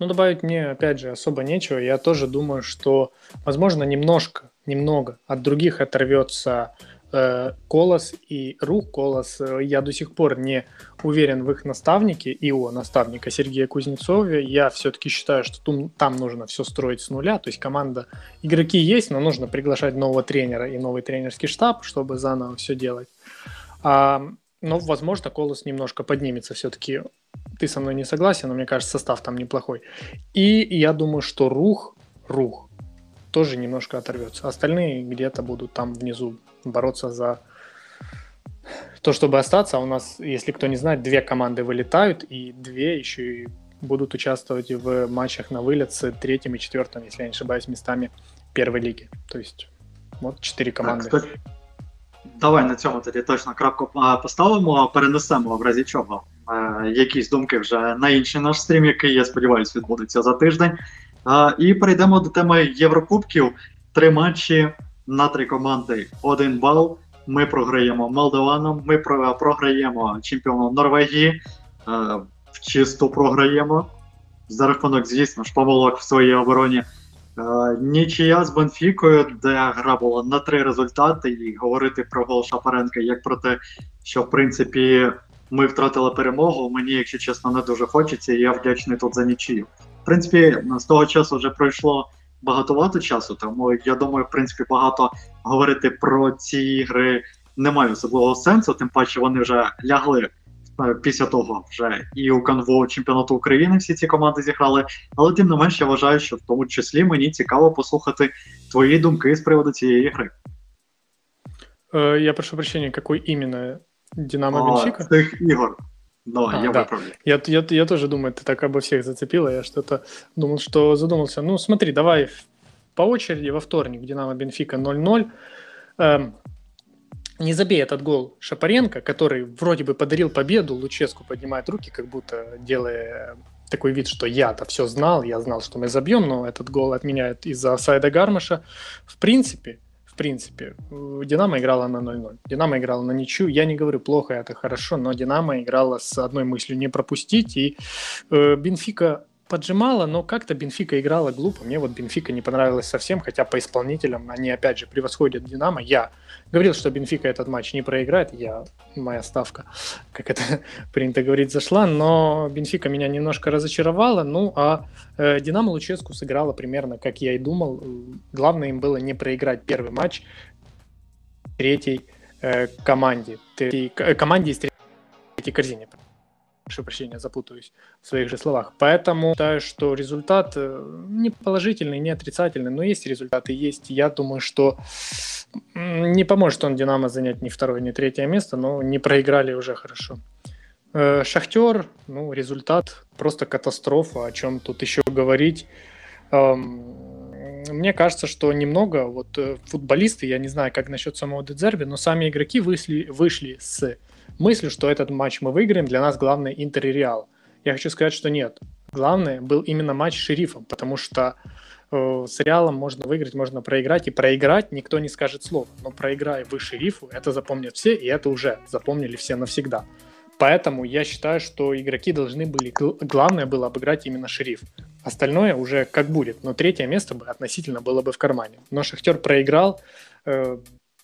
Ну, добавить мне, опять же, особо нечего. Я тоже думаю, что, возможно, немножко, немного от других оторвется э, Колос и Рух Колос. Я до сих пор не уверен в их наставнике, и о наставника Сергея Кузнецове. Я все-таки считаю, что там, нужно все строить с нуля. То есть команда, игроки есть, но нужно приглашать нового тренера и новый тренерский штаб, чтобы заново все делать. А, но, возможно, Колос немножко поднимется все-таки. Ты со мной не согласен, но мне кажется, состав там неплохой. И я думаю, что Рух, Рух тоже немножко оторвется. Остальные где-то будут там внизу бороться за то, чтобы остаться. А у нас, если кто не знает, две команды вылетают, и две еще и будут участвовать в матчах на вылет с третьим и четвертым, если я не ошибаюсь, местами первой лиги. То есть вот четыре команди. Так, Давай на цьому тоді точно крапку поставимо, перенесемо в разі чого якісь думки вже на інший наш стрім, який я сподіваюся відбудеться за тиждень. І перейдемо до теми Єврокубків. Три матчі на три команди. Один бал. Ми програємо Молдованам, ми програємо чемпіоном Норвегії, в чисту програємо. За рахунок, звісно ж, помилок в своїй обороні. Нічия з Бенфікою, де гра була на три результати, і говорити про гол Шапаренка як про те, що в принципі ми втратили перемогу. Мені, якщо чесно, не дуже хочеться, і я вдячний тут за нічию. В принципі, з того часу вже пройшло багатовато часу, тому я думаю, в принципі, багато говорити про ці ігри немає особливого сенсу, тим паче вони вже лягли е, після того вже і у канву чемпіонату України всі ці команди зіграли. Але тим не менш, я вважаю, що в тому числі мені цікаво послухати твої думки з приводу цієї гри. Е, я прошу прощения, какой именно Динамо Бенфика? Цих ігор. Ну, а, я да. Я, я, я тоже думаю, ты так обо всех зацепила. Я что-то думал, что задумался. Ну, смотри, давай по очереди во вторник Динамо Бенфика 0-0. Эм, не забей этот гол Шапаренко, который вроде бы подарил победу. Луческу поднимает руки, как будто делая такой вид, что я-то все знал, я знал, что мы забьем, но этот гол отменяет из-за сайда Гармаша. В принципе, в принципе. Динамо играла на 0-0. Динамо играла на ничью. Я не говорю плохо, это хорошо, но Динамо играла с одной мыслью не пропустить. И э, Бенфика поджимала, но как-то Бенфика играла глупо. Мне вот Бенфика не понравилась совсем, хотя по исполнителям они опять же превосходят Динамо. Я говорил, что Бенфика этот матч не проиграет. Я, моя ставка, как это принято говорить, зашла, но Бенфика меня немножко разочаровала. Ну, а э, Динамо Луческу сыграла примерно, как я и думал. Главное им было не проиграть первый матч третьей э, команде, третьей, э, команде из третьей корзины прошу прощения, запутаюсь в своих же словах. Поэтому считаю, что результат э, не положительный, не отрицательный, но есть результаты, есть. Я думаю, что не поможет он Динамо занять ни второе, ни третье место, но не проиграли уже хорошо. Э, Шахтер, ну, результат просто катастрофа, о чем тут еще говорить. Мне кажется, что немного вот э, футболисты, я не знаю, как насчет самого Дедзерби, но сами игроки вышли, вышли с мыслью, что этот матч мы выиграем, для нас главное Интер и Реал. Я хочу сказать, что нет. Главное был именно матч с Шерифом, потому что э, с Реалом можно выиграть, можно проиграть, и проиграть никто не скажет слова. Но проиграй вы Шерифу, это запомнят все, и это уже запомнили все навсегда. Поэтому я считаю, что игроки должны были, главное было обыграть именно шериф. Остальное уже как будет, но третье место бы относительно было бы в кармане. Но Шахтер проиграл, э,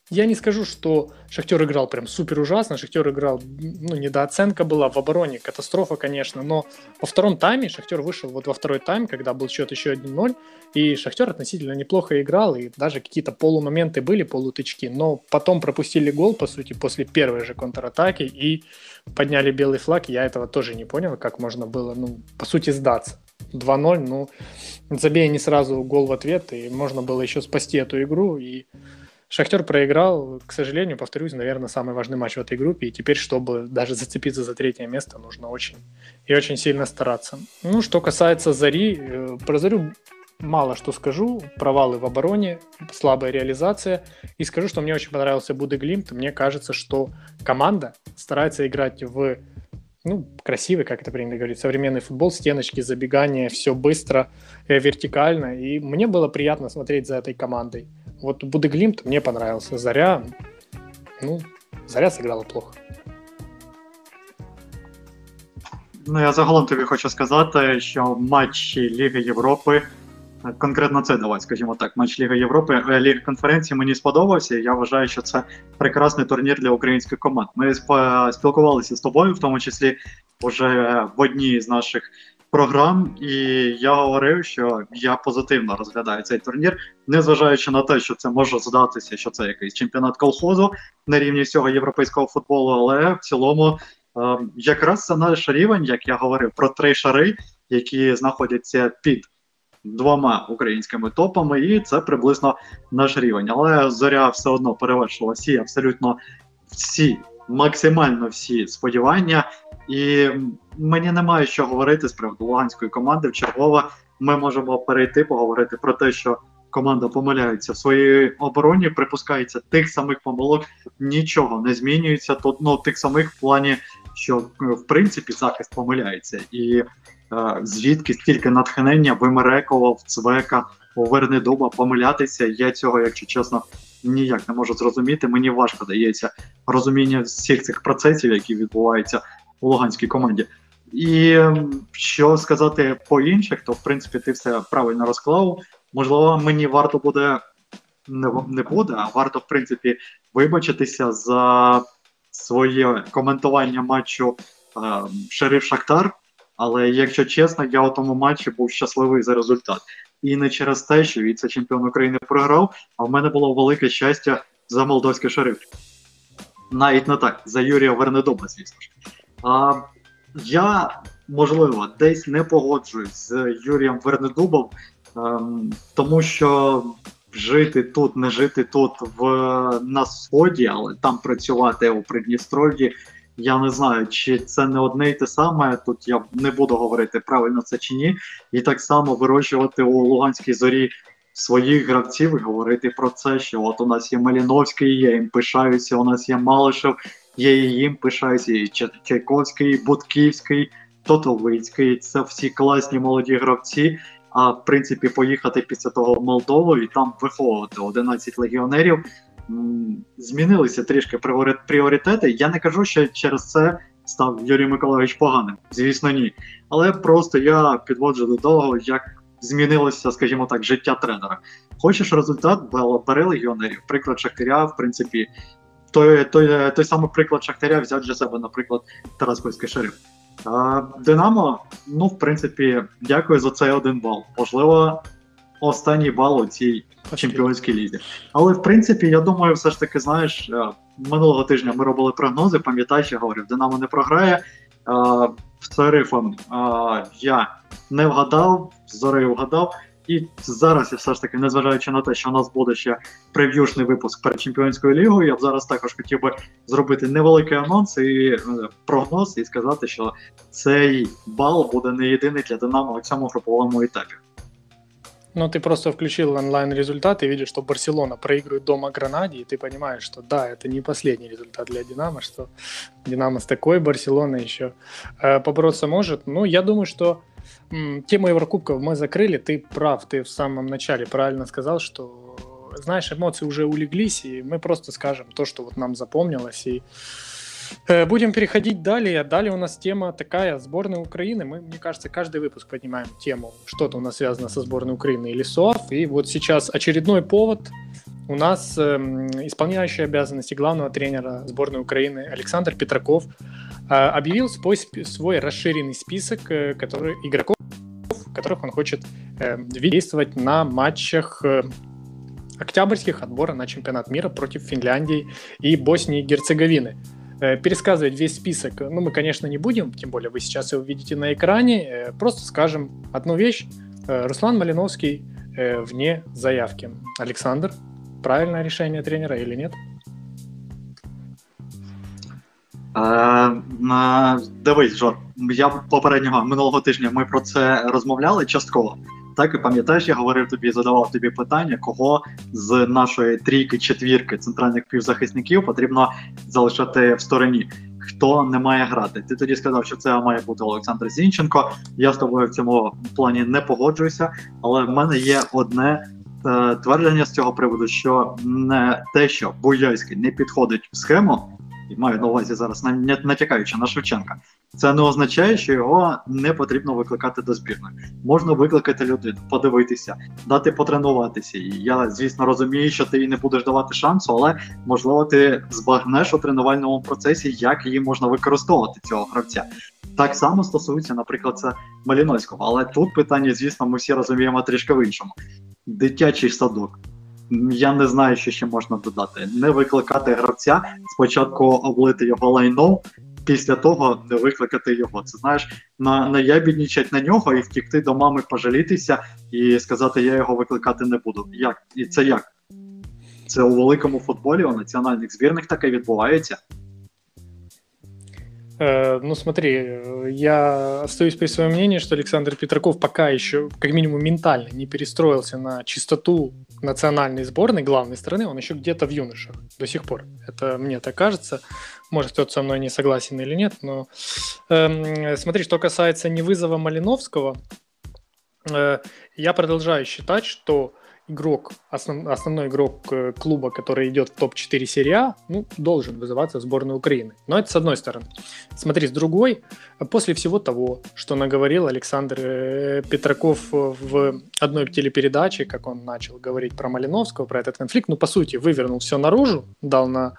я не скажу, что Шахтер играл прям супер ужасно. Шахтер играл, ну, недооценка была в обороне, катастрофа, конечно. Но во втором тайме Шахтер вышел вот во второй тайм, когда был счет еще 1-0. И Шахтер относительно неплохо играл, и даже какие-то полумоменты были, полутычки. Но потом пропустили гол, по сути, после первой же контратаки и подняли белый флаг. Я этого тоже не понял, как можно было, ну, по сути, сдаться. 2-0, ну, забей не сразу гол в ответ, и можно было еще спасти эту игру, и Шахтер проиграл, к сожалению, повторюсь, наверное, самый важный матч в этой группе. И теперь, чтобы даже зацепиться за третье место, нужно очень и очень сильно стараться. Ну, что касается Зари, э, про Зарю мало что скажу. Провалы в обороне, слабая реализация. И скажу, что мне очень понравился Будеглимт. Мне кажется, что команда старается играть в ну, красивый, как это принято говорить, современный футбол, стеночки, забегания, все быстро, э, вертикально. И мне было приятно смотреть за этой командой. Вот Будеглимт мне понравился. Заря, ну, Заря сыграла плохо. Ну, я загалом тобі хочу сказати, що матчі Ліги Європи, конкретно це давай, скажімо так, матч Ліги Європи, е, Ліги конференції мені сподобався. Я вважаю, що це прекрасний турнір для українських команд. Ми спілкувалися з тобою, в тому числі вже в одній з наших програм, і я говорив, що я позитивно розглядаю цей турнір, незважаючи на те, що це може здатися, що це якийсь чемпіонат колхозу на рівні всього європейського футболу, але в цілому. Е, якраз це наш рівень, як я говорив, про три шари, які знаходяться під двома українськими топами, і це приблизно наш рівень. Але зоря все одно перевершила всі абсолютно всі, максимально всі сподівання. І мені немає що говорити з приводу луганської команди. В чергове ми можемо перейти, поговорити про те, що команда помиляється в своїй обороні, припускається тих самих помилок, нічого не змінюється. Тут ну тих самих в плані, що в принципі захист помиляється, і е, звідки стільки натхнення вимерекував Цвека у Вернедуба помилятися. Я цього, якщо чесно, ніяк не можу зрозуміти. Мені важко дається розуміння всіх цих процесів, які відбуваються у Луганській команді. І що сказати по інших, то в принципі ти все правильно розклав. Можливо, мені варто буде не, не буде, а варто, в принципі, вибачитися за своє коментування матчу е, Шериф Шахтар. Але якщо чесно, я у тому матчі був щасливий за результат. І не через те, що віце-чемпіон України програв, а в мене було велике щастя за молдовський шериф. Навіть не так, за Юрія Вернедоба, звісно ж. А, Я, можливо, десь не погоджуюсь з Юрієм Вернедубом, ем, тому що жити тут, не жити тут в на сході, але там працювати у Придністров'ї. Я не знаю, чи це не одне й те саме. Тут я не буду говорити правильно це чи ні, і так само вирощувати у Луганській зорі своїх гравців і говорити про це, що от у нас є Маліновський, я їм пишаюся, у нас є Малишев, я їм пишаюся, і Чайковський, Будківський, Тотовицький. Це всі класні молоді гравці. А в принципі, поїхати після того в Молдову і там виховувати 11 легіонерів. Змінилися трішки пріоритети. Я не кажу, що через це став Юрій Миколаївич поганим. Звісно, ні. Але просто я підводжу до того, як змінилося, скажімо так, життя тренера. Хочеш результат, бери легіонерів. Приклад Шахтаря, в принципі, той той, той самий приклад Шахтаря взяв для себе, наприклад, Тарас Польський шериф. Динамо, ну, в принципі, дякую за цей один бал. Можливо, останній бал у цій чемпіонській лізі. Але в принципі, я думаю, все ж таки, знаєш, е, минулого тижня ми робили прогнози, пам'ятаєш, я говорив, Динамо не програє. А, Шерифом а, я не вгадав, зорею вгадав. І зараз я все ж таки, незважаючи на те, що у нас буде ще прев'юшний випуск перед чемпіонською лігою, я б зараз також хотів би зробити невеликий анонс і е, прогноз і сказати, що цей бал буде не єдиний для Динамо у цьому груповому етапі. Ну, ты просто включил онлайн-результат и видишь, что Барселона проигрывает дома Гранаде, и ты понимаешь, что да, это не последний результат для Динамо, что Динамо с такой Барселоной еще э, побороться может. Ну, я думаю, что м, тему Еврокубков мы закрыли. Ты прав, ты в самом начале правильно сказал, что, знаешь, эмоции уже улеглись, и мы просто скажем то, что вот нам запомнилось, и Э, будем переходить далее. Далее у нас тема такая, сборная Украины. Мы, мне кажется, каждый выпуск поднимаем тему, что-то у нас связано со сборной Украины или СОАФ. И вот сейчас очередной повод. У нас э, исполняющий обязанности главного тренера сборной Украины Александр Петраков объявил свой, свой расширенный список э, который, игроков, которых он хочет э, действовать на матчах э, октябрьских отбора на чемпионат мира против Финляндии и Боснии и Герцеговины. Э, пересказывать весь список, ну, мы, конечно, не будем, тем более вы сейчас его видите на экране. Э, просто скажем одну вещь. Э, Руслан Малиновский вне заявки. Александр, правильное решение тренера или нет? Е, дивись, Жор, я попереднього минулого тижня ми про це розмовляли частково. Так і пам'ятаєш, я говорив тобі, задавав тобі питання, кого з нашої трійки-четвірки центральних півзахисників потрібно залишати в стороні. Хто не має грати? Ти тоді сказав, що це має бути Олександр Зінченко. Я з тобою в цьому плані не погоджуюся, але в мене є одне е, твердження з цього приводу: що не те, що Буяйський не підходить в схему, і маю на увазі зараз натякаючи на Шевченка, це не означає, що його не потрібно викликати до збірної. Можна викликати людину, подивитися, дати потренуватися. І я, звісно, розумію, що ти їй не будеш давати шансу, але можливо ти збагнеш у тренувальному процесі, як її можна використовувати цього гравця. Так само стосується, наприклад, це Маліновського. Але тут питання, звісно, ми всі розуміємо трішки в іншому. Дитячий садок. Я не знаю, що ще можна додати. Не викликати гравця, спочатку облити його лайном, після того не викликати його. Це знаєш, на наябіднічать на нього і втікти до мами, пожалітися і сказати, я його викликати не буду. Як? І це як? Це у великому футболі, у національних збірних таке відбувається. Э, ну, смотри, я остаюсь при своем мнении, что Александр Петраков пока еще, как минимум, ментально не перестроился на чистоту национальной сборной главной страны, он еще где-то в юношах до сих пор. Это мне так кажется. Может, кто-то со мной не согласен или нет, но э, смотри, что касается невызова Малиновского, э, я продолжаю считать, что игрок, основ, основной игрок э, клуба, который идет в топ-4 серии А, ну, должен вызываться в сборную Украины. Но это с одной стороны. Смотри, с другой, после всего того, что наговорил Александр э, Петраков в одной телепередаче, как он начал говорить про Малиновского, про этот конфликт, ну, по сути, вывернул все наружу, дал на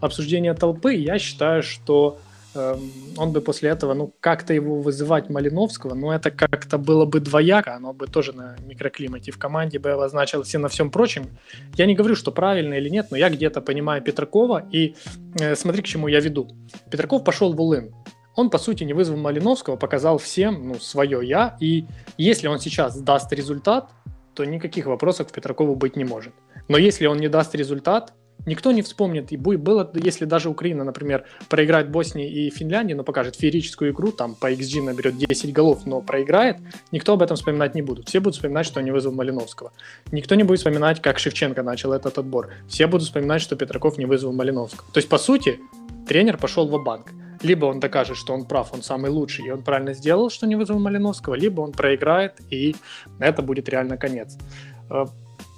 обсуждение толпы, я считаю, что он бы после этого, ну, как-то его вызывать Малиновского, ну, это как-то было бы двояко, оно бы тоже на микроклимате в команде бы обозначилось и на всем прочем. Я не говорю, что правильно или нет, но я где-то понимаю Петракова, и э, смотри, к чему я веду. Петраков пошел в Улын. Он, по сути, не вызвал Малиновского, показал всем, ну, свое «я», и если он сейчас даст результат, то никаких вопросов к Петракову быть не может. Но если он не даст результат, Никто не вспомнит, и будет было, если даже Украина, например, проиграет Боснии и Финляндии, но покажет феерическую игру, там по XG наберет 10 голов, но проиграет, никто об этом вспоминать не будут. Все будут вспоминать, что они вызвал Малиновского. Никто не будет вспоминать, как Шевченко начал этот отбор. Все будут вспоминать, что Петраков не вызвал Малиновского. То есть, по сути, тренер пошел в банк Либо он докажет, что он прав, он самый лучший, и он правильно сделал, что не вызвал Малиновского, либо он проиграет, и это будет реально конец.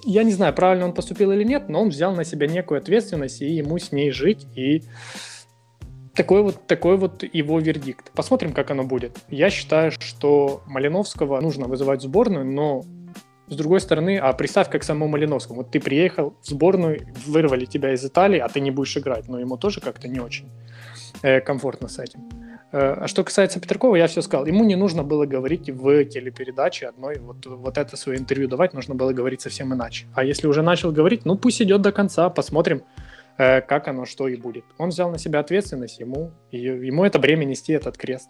Я не знаю, правильно он поступил или нет, но он взял на себя некую ответственность, и ему с ней жить, и такой вот, такой вот его вердикт. Посмотрим, как оно будет. Я считаю, что Малиновского нужно вызывать в сборную, но с другой стороны, а представь, как самому Малиновскому. Вот ты приехал в сборную, вырвали тебя из Италии, а ты не будешь играть, но ему тоже как-то не очень э, комфортно с этим. Э, а что касается Петракова, я все сказал. Ему не нужно было говорить в телепередаче одной, вот, вот это свое интервью давать, нужно было говорить совсем иначе. А если уже начал говорить, ну пусть идет до конца, посмотрим, э, как оно, что и будет. Он взял на себя ответственность, ему, ему это бремя нести, этот крест.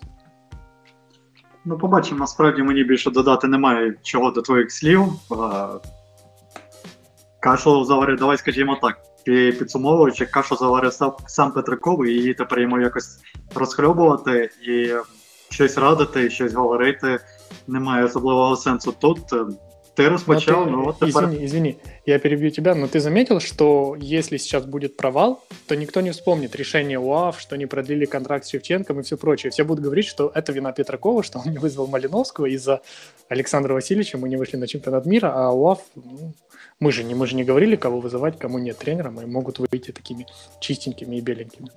Ну, побачимо, насправді мені більше додати немає чого до твоїх слів. Е, Кашу заварив, давай скажімо так. Пі- Підсумовуючи, кашу заварив сам, сам Петриков, і її тепер йому якось розхльобувати і щось радити, щось говорити. Немає особливого сенсу тут. Е, Ти Но розпочав, ты- ну от тепер. извини, извини, я перебью тебя, но ты заметил, что если сейчас будет провал, то никто не вспомнит решение УАФ, что не продлили контракт с Шевченком и все прочее. Все будут говорить, что это вина Петракова, что он не вызвал Малиновского из-за Александра Васильевича, мы не вышли на чемпионат мира, а УАФ, ну, мы же не, мы же не говорили, кого вызывать, кому нет тренера, мы могут выйти такими чистенькими и беленькими.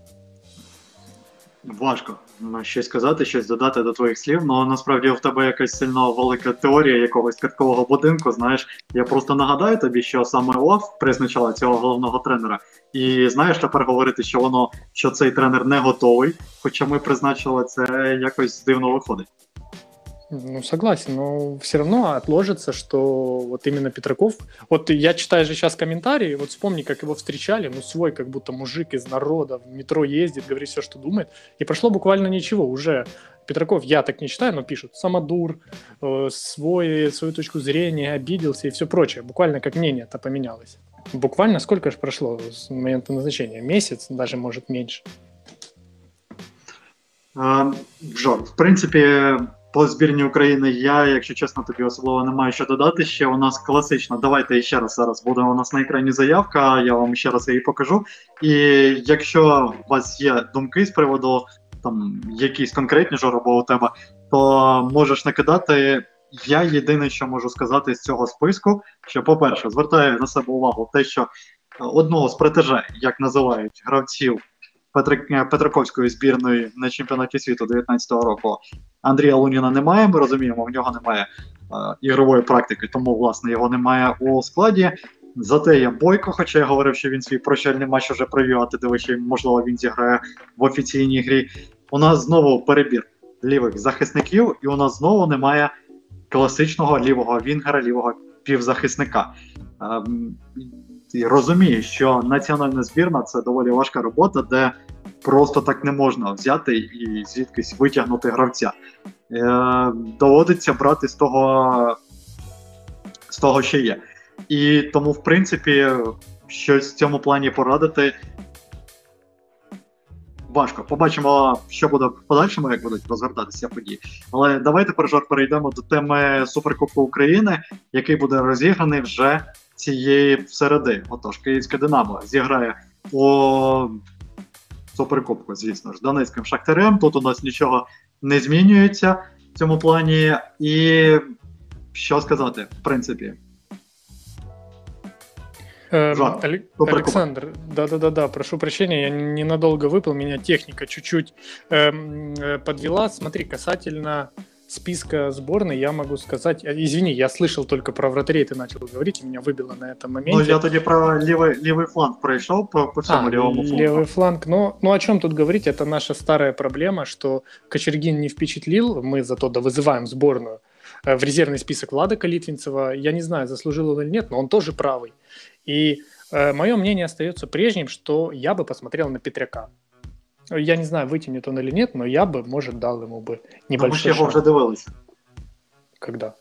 Важко щось сказати, щось додати до твоїх слів. Ну насправді в тебе якась сильно велика теорія якогось каткового будинку. Знаєш, я просто нагадаю тобі, що саме ОАФ призначала цього головного тренера. І знаєш, тепер говорити, що воно що цей тренер не готовий, хоча ми призначили це якось дивно виходить. Ну, согласен, но все равно отложится, что вот именно Петраков... Вот я читаю же сейчас комментарии, вот вспомни, как его встречали, ну, свой как будто мужик из народа, в метро ездит, говорит все, что думает, и прошло буквально ничего, уже Петраков, я так не считаю, но пишут, самодур, э, свой, свою точку зрения, обиделся и все прочее, буквально как мнение-то поменялось. Буквально сколько же прошло с момента назначения? Месяц, даже может меньше. Е, Жор, в принципі, по збірні України я, якщо чесно, тобі особливо не маю що додати. Ще у нас класично. Давайте ще раз зараз буде у нас на екрані заявка. Я вам ще раз її покажу. І якщо у вас є думки з приводу там якісь конкретні жор у тебе, то можеш накидати. Я єдине, що можу сказати з цього списку, що, по-перше, звертаю на себе увагу те, що одного з протеже, як називають гравців Петраковської збірної на чемпіонаті світу 19-го року Андрія Луніна немає. Ми розуміємо, в нього немає е, ігрової практики, тому власне його немає у складі. Зате є Бойко, хоча я говорив, що він свій прощальний матч вже провів, а ти дивишся, можливо, він зіграє в офіційній грі. У нас знову перебір лівих захисників, і у нас знову немає класичного лівого вінгера, лівого півзахисника. Ем, і розумію, що національна збірна це доволі важка робота, де просто так не можна взяти і звідкись витягнути гравця. Е, доводиться брати з того, з того, що є. І тому, в принципі, щось в цьому плані порадити. Важко. Побачимо, що буде в подальшому, як будуть розгортатися події. Але давайте пережар перейдемо до теми Суперкубку України, який буде розіграний вже цієї середи. Отож, Київське Динамо зіграє у Суперкубку, звісно ж, Донецьким Шахтарем. Тут у нас нічого не змінюється в цьому плані. І що сказати, в принципі, Эм, Жан, Але- Супер Александр, да-да-да, прошу прощения, я ненадолго выпал, меня техника чуть-чуть эм, э, подвела. Смотри, касательно списка сборной, я могу сказать, э, извини, я слышал только про вратарей, ты начал говорить, и меня выбило на этом моменте. ну я тоді про лівий, лівий фланг пройшов по, по всьому А, лівому флангу. левый фланг. Но, ну о чем тут говорить? Это наша старая проблема, что Кочергин не впечатлил. Мы зато да вызываем сборную э, в резервный список Влада Калитвинцева. Я не знаю, заслужил он или нет, но он тоже правый. И мое мнение остается прежним, что я бы посмотрел на Петряка. Я не знаю, вытянет он или нет, но я бы, может, дал ему бы Ну, ми ж небольшой його вже шанс. дивилися. Когда?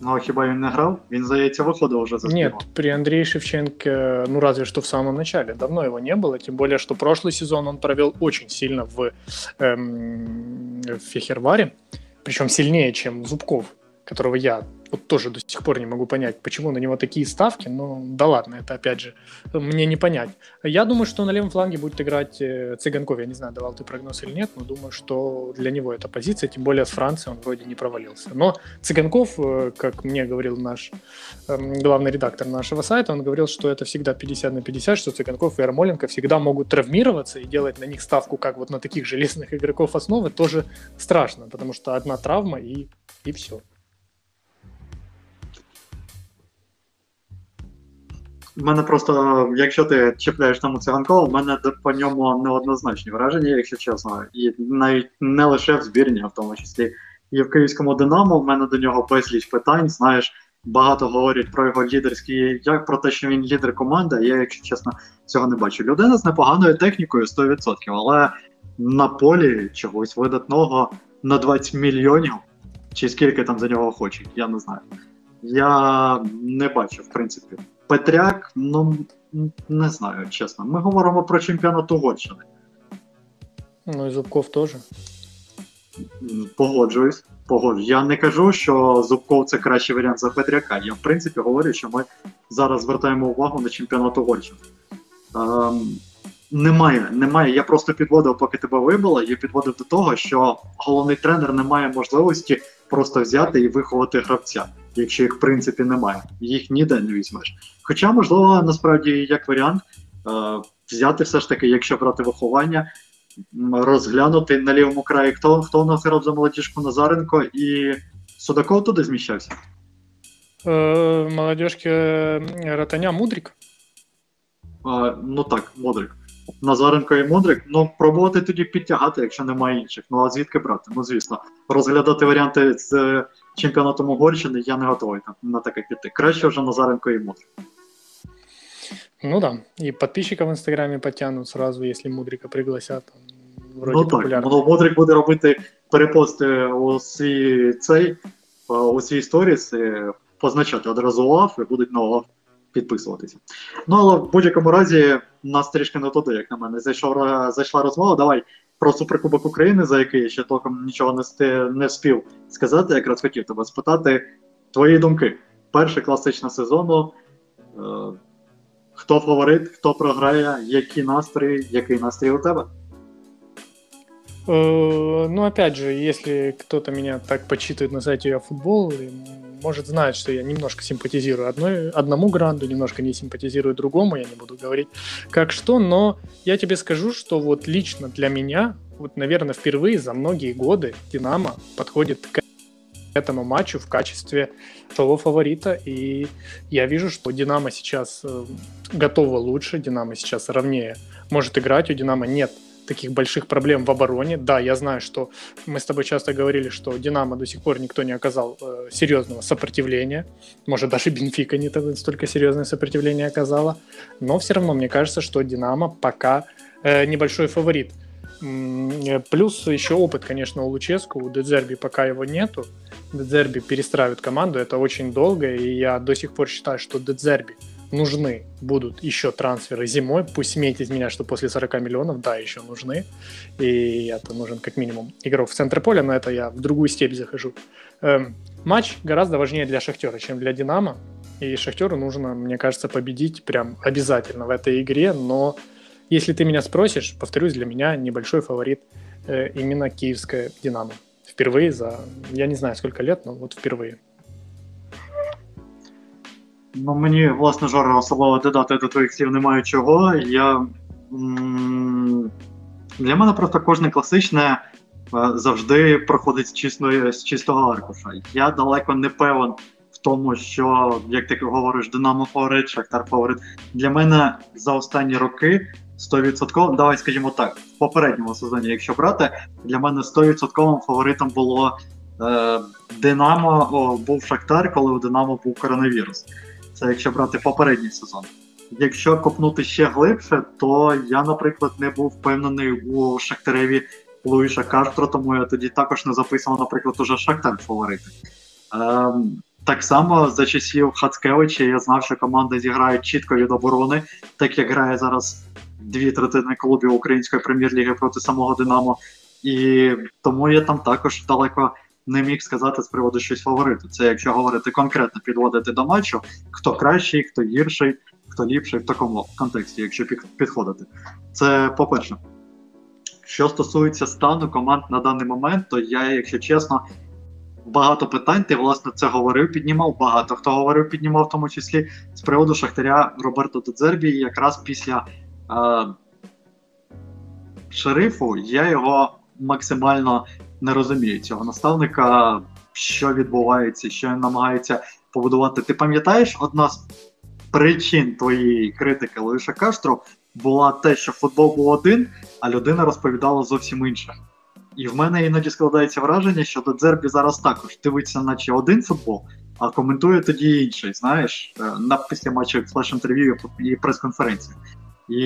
Ну, а хіба він не грав? Він, здається, виходив вже за збірну. Нет, при Андрее Шевченко, ну разве что в самом начале. Давно его не было, тем более, что прошлый сезон он провел очень сильно в, эм, в Фехерваре, причем сильнее, чем Зубков, которого я вот тоже до сих пор не могу понять, почему на него такие ставки, но да ладно, это опять же мне не понять. Я думаю, что на левом фланге будет играть э, Цыганков, я не знаю, давал ты прогноз или нет, но думаю, что для него эта позиция, тем более с Францией он вроде не провалился. Но Цыганков, э, как мне говорил наш эм, главный редактор нашего сайта, он говорил, что это всегда 50 на 50, что Цыганков и Ермоленко всегда могут травмироваться и делать на них ставку, как вот на таких железных игроков основы, тоже страшно, потому что одна травма и, и все. У мене просто, якщо ти чіпляєш тому циганкова, в мене по ньому неоднозначні враження, якщо чесно. І навіть не лише в збірні, а в тому числі і в київському Динамо. В мене до нього безліч питань. Знаєш, багато говорять про його лідерські, як про те, що він лідер команди. Я, якщо чесно, цього не бачу. Людина з непоганою технікою 100%, але на полі чогось видатного на 20 мільйонів, чи скільки там за нього хочуть, я не знаю. Я не бачу, в принципі. Петряк, ну не знаю, чесно. Ми говоримо про чемпіонат Угорщини. Ну і Зубков теж. Погоджуюсь, погоджуюсь. Я не кажу, що Зубков це кращий варіант за Петряка. Я в принципі говорю, що ми зараз звертаємо увагу на чемпіонат Угорщини. Ем, немає, немає. Я просто підводив, поки тебе вибило, я підводив до того, що головний тренер не має можливості просто взяти і виховати гравця, якщо їх в принципі немає. Їх ніде не візьмеш. Хоча, можливо, насправді як варіант е, взяти все ж таки, якщо брати виховання, розглянути на лівому краї, хто хто у нас грав за молодіжку Назаренко і Судаков туди зміщався. Е, молодежки Ратаня Мудрик. Е, ну так, Мудрик. Назаренко і Мудрик, ну пробувати тоді підтягати, якщо немає інших. Ну а звідки брати? Ну звісно, розглядати варіанти з чемпіонатом Угорщини я не готовий там на таке піти. Краще вже Назаренко і Мудрик. Ну да. И подписчиков в Инстаграме потянут сразу, если Мудрика пригласят. Вроде ну так, ну, Мудрик буде робити перепости у свій цей у свій сторіс, позначати одразу лав і будуть на лав підписуватися. Ну, але в будь-якому разі нас трішки не туди, як на мене. Зайшов, зайшла розмова. Давай про Суперкубок України, за який я ще толком нічого не, сти, не спів сказати, якраз хотів тебе спитати твої думки. Перший класичний сезону. Е, хто фаворит, хто програє, які настрої, який настрій у тебе? Э, ну, опять же, если кто-то меня так почитывает на сайте футбол, может знать, что я немножко симпатизирую одной, одному гранду, немножко не симпатизирую другому, я не буду говорить как что, но я тебе скажу, что вот лично для меня, вот, наверное, впервые за многие годы Динамо подходит к этому матчу в качестве того фаворита, и я вижу, что Динамо сейчас э, готова лучше, Динамо сейчас ровнее может играть, у Динамо нет таких больших проблем в обороне. Да, я знаю, что мы с тобой часто говорили, что Динамо до сих пор никто не оказал э, серьезного сопротивления. Может, даже Бенфика не столько серьезное сопротивление оказала. Но все равно мне кажется, что Динамо пока э, небольшой фаворит. Э, плюс еще опыт, конечно, у Луческу, у Дедзерби пока его нету. Дедзерби перестраивает команду, это очень долго, и я до сих пор считаю, что Дедзерби – нужны будут еще трансферы зимой. Пусть смейтесь меня, что после 40 миллионов, да, еще нужны. И это нужен как минимум игрок в центр поля, но это я в другую степь захожу. Эм, матч гораздо важнее для Шахтера, чем для Динамо. И Шахтеру нужно, мне кажется, победить прям обязательно в этой игре. Но если ты меня спросишь, повторюсь, для меня небольшой фаворит э, именно киевская Динамо. Впервые за, я не знаю сколько лет, но вот впервые. Ну, мені, власне, Жора, особливо додати до твоїх слів немає чого. Я, Для мене просто кожне класичне е, завжди проходить з чистої, з чистого аркуша. Я далеко не певен в тому, що, як ти говориш, Динамо фаворит, Шахтар фаворит. Для мене за останні роки 100%, давай скажімо так, в попередньому сезоні, якщо брати, для мене 100% фаворитом було е, Динамо, о, був Шахтар, коли у Динамо був коронавірус. Це якщо брати попередній сезон. Якщо копнути ще глибше, то я, наприклад, не був впевнений у Шахтареві Луїша Кастро, тому я тоді також не записував, наприклад, уже Шахтар фаворити. Ем, так само за часів Хацкевича я знав, що команда зіграє чітко від оборони, так як грає зараз дві третини клубів Української прем'єр-ліги проти самого Динамо. І тому я там також далеко не міг сказати з приводу щось фавориту. Це якщо говорити конкретно підводити до матчу, хто кращий, хто гірший, хто ліпший в такому контексті, якщо підходити. Це по-перше. Що стосується стану команд на даний момент, то я, якщо чесно, багато питань, ти власне це говорив, піднімав. Багато хто говорив, піднімав, в тому числі з приводу Шахтаря Роберто Дедзербі. якраз після е, шерифу я його максимально не розумію цього наставника, що відбувається, що він намагається побудувати. Ти пам'ятаєш, одна з причин твоєї критики Луїша Кастро була те, що футбол був один, а людина розповідала зовсім інше. І в мене іноді складається враження, що до Дзербі зараз також дивиться, наче один футбол, а коментує тоді інший, знаєш, е, на після матчу флеш-інтерв'ю і прес-конференції. І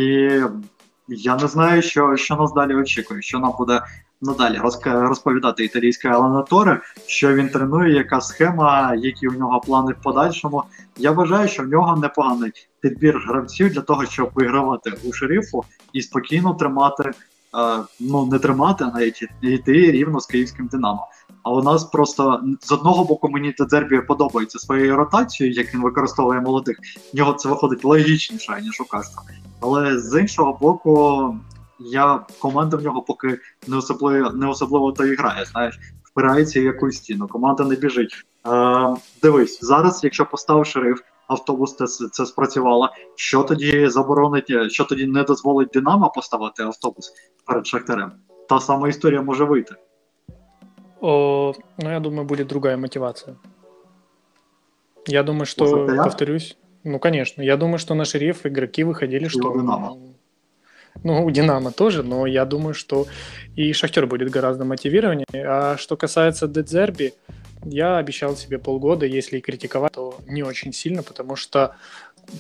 я не знаю, що що нас далі очікує, що нам буде надалі розповідати італійське Аланаторе, що він тренує, яка схема, які у нього плани в подальшому. Я вважаю, що в нього непоганий підбір гравців для того, щоб вигравати у шерифу і спокійно тримати. Е, ну не тримати, навіть йти рівно з київським Динамо. А у нас просто з одного боку мені Дербі подобається своєю ротацією, як він використовує молодих. В нього це виходить логічніше, ніж у Кастро. Але з іншого боку, я команда в нього поки не особливо не особливо то і грає. Знаєш, впирається в якусь стіну. Команда не біжить. Е, Дивись, зараз, якщо постав шериф, автобус це, це спрацювало. Що тоді заборонить, що тоді не дозволить Динамо поставити автобус перед Шахтарем? Та сама історія може вийти. О, ну, я думаю, будет другая мотивация. Я думаю, что, повторюсь, ну, конечно, я думаю, что на шериф игроки выходили, что... Ну, у Динамо тоже, но я думаю, что и Шахтер будет гораздо мотивированнее. А что касается Дедзерби, я обещал себе полгода, если и критиковать, то не очень сильно, потому что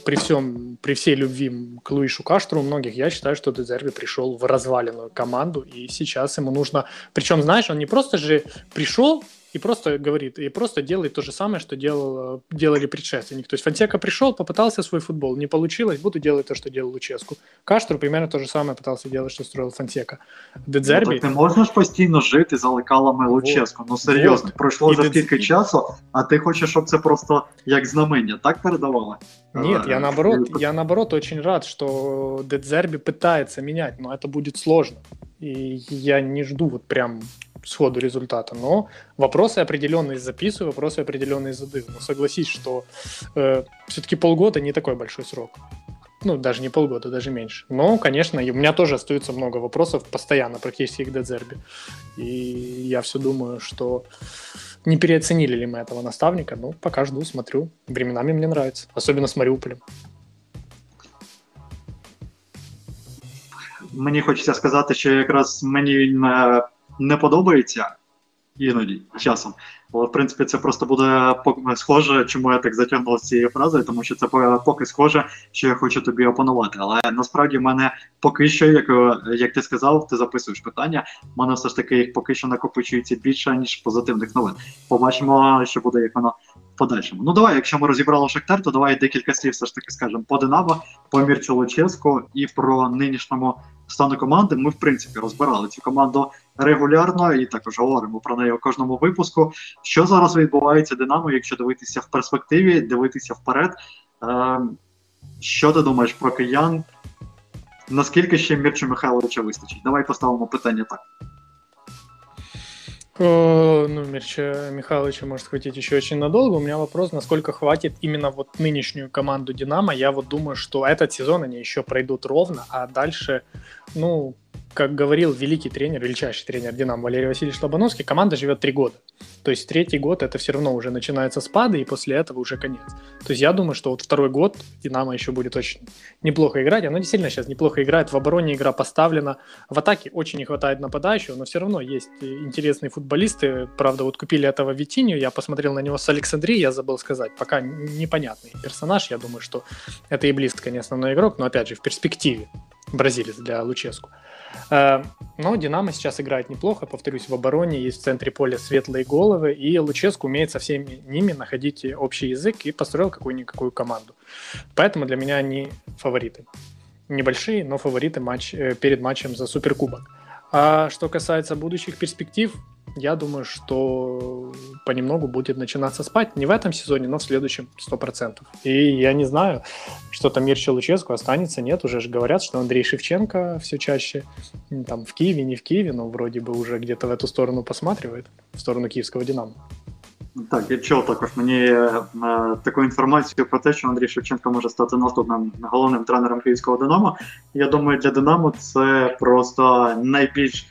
при всем, при всей любви к Луишу Каштру у многих, я считаю, что Дезерби пришел в разваленную команду, и сейчас ему нужно... Причем, знаешь, он не просто же пришел и просто говорит, и просто делает то же самое, что делал, делали предшественники. То есть Фонсека пришел, попытался свой футбол, не получилось, буду делать то, что делал Луческу. Каштру примерно то же самое пытался делать, что строил Фонсека. Дедзербі... Ну, так не можна ж постійно жити за лекалами Луческу. Ну серйозно, вот. пройшло і за скільки Дед... часу, а ти хочеш, щоб це просто як знамення, так передавало? Нет, я наоборот, я наоборот очень рад, что Дедзерби пытается менять, но это будет сложно. И я не жду вот прям сходу результата. Но вопросы определенные записываю, вопросы определенные задаю. Но согласись, что э, все-таки полгода не такой большой срок. Ну, даже не полгода, даже меньше. Но, конечно, у меня тоже остается много вопросов постоянно, практически к Дедзерби. И я все думаю, что не переоценили ли мы этого наставника. Ну, пока жду, смотрю. Временами мне нравится. Особенно с Мариуполем. Мені хочеться сказати, що якраз мені він не подобається іноді часом. Але в принципі це просто буде схоже, чому я так затягнув з цією фразою, тому що це поки схоже, що я хочу тобі опанувати. Але насправді в мене поки що, як як ти сказав, ти записуєш питання. в мене все ж таки їх поки що накопичується більше ніж позитивних новин. Побачимо, що буде як воно подальшому. Ну давай, якщо ми розібрали Шахтар, то давай декілька слів все ж таки скажемо по Динамо, по Мірчу Луческу і про нинішньому стану команди. Ми в принципі розбирали цю команду регулярно і також говоримо про неї у кожному випуску. Що зараз відбувається Динамо, якщо дивитися в перспективі, дивитися вперед. Е, Що ти думаєш про киян? Наскільки ще Мірчу Михайловича вистачить? Давай поставимо питання так. О, ну, Мирча Михайловича может хватить еще очень надолго. У меня вопрос, насколько хватит именно вот нынешнюю команду «Динамо». Я вот думаю, что этот сезон они еще пройдут ровно, а дальше, ну, как говорил великий тренер, величайший тренер «Динамо» Валерий Васильевич Лобановский, команда живет три года. То есть третий год это все равно уже начинается спады, и после этого уже конец. То есть я думаю, что вот второй год «Динамо» еще будет очень неплохо играть. Оно действительно сейчас неплохо играет. В обороне игра поставлена. В атаке очень не хватает нападающего, но все равно есть интересные футболисты. Правда, вот купили этого Витинию, я посмотрел на него с Александрии, я забыл сказать. Пока непонятный персонаж. Я думаю, что это и близко не основной игрок, но опять же в перспективе бразилец для Луческу. Но Динамо сейчас играет неплохо, повторюсь, в обороне есть в центре поля светлые головы, и Луческу умеет со всеми ними находить общий язык и построил какую-никакую команду. Поэтому для меня они фавориты. Небольшие, но фавориты матч, э, перед матчем за Суперкубок. А что касается будущих перспектив, я думаю, что понемногу будет начинаться спать. Не в этом сезоне, но в следующем 100%. И я не знаю, что там Мирча Луческу останется, нет. Уже же говорят, что Андрей Шевченко все чаще там в Киеве, не в Киеве, но вроде бы уже где-то в эту сторону посматривает, в сторону киевского «Динамо». Так, я чув також мені е, таку інформацію про те, що Андрій Шевченко може стати наступним головним тренером київського Динамо. Я думаю, для Динамо це просто найбільш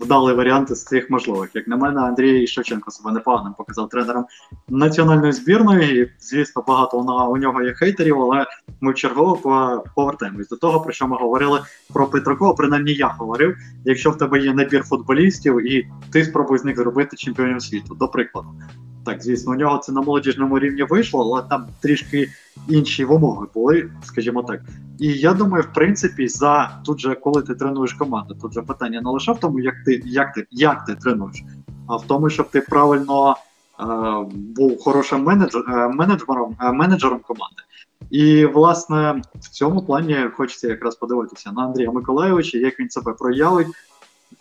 вдалий варіант з цих можливих. Як на мене, Андрій Шевченко себе непоганим показав тренером національної збірної. І, Звісно, багато у нього є хейтерів, але ми чергово повертаємось до того, про що ми говорили про Петракова. Принаймні я говорив. Якщо в тебе є набір футболістів, і ти спробуй з них зробити чемпіонів світу, до прикладу. Так, звісно, у нього це на молодіжному рівні вийшло, але там трішки інші вимоги були, скажімо так. І я думаю, в принципі, за тут же, коли ти тренуєш команду, тут же питання не лише в тому, як ти як ти, як ти тренуєш, а в тому, щоб ти правильно е, був хорошим менеджер, е, менеджером, е, менеджером команди. І, власне, в цьому плані хочеться якраз подивитися на Андрія Миколайовича, як він себе проявить,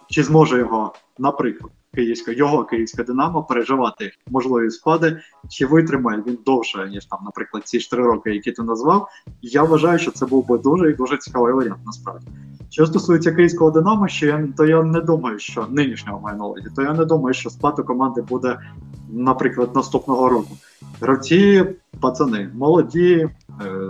чи зможе його, наприклад, київська, його київське Динамо переживати можливі спади, чи витримає він довше, ніж там, наприклад, ці ж три роки, які ти назвав. Я вважаю, що це був би дуже і дуже цікавий варіант, насправді. Що стосується київського Динамо, ще я, то я не думаю, що нинішнього маю на то я не думаю, що у команди буде, наприклад, наступного року. Гравці, пацани, молоді, е,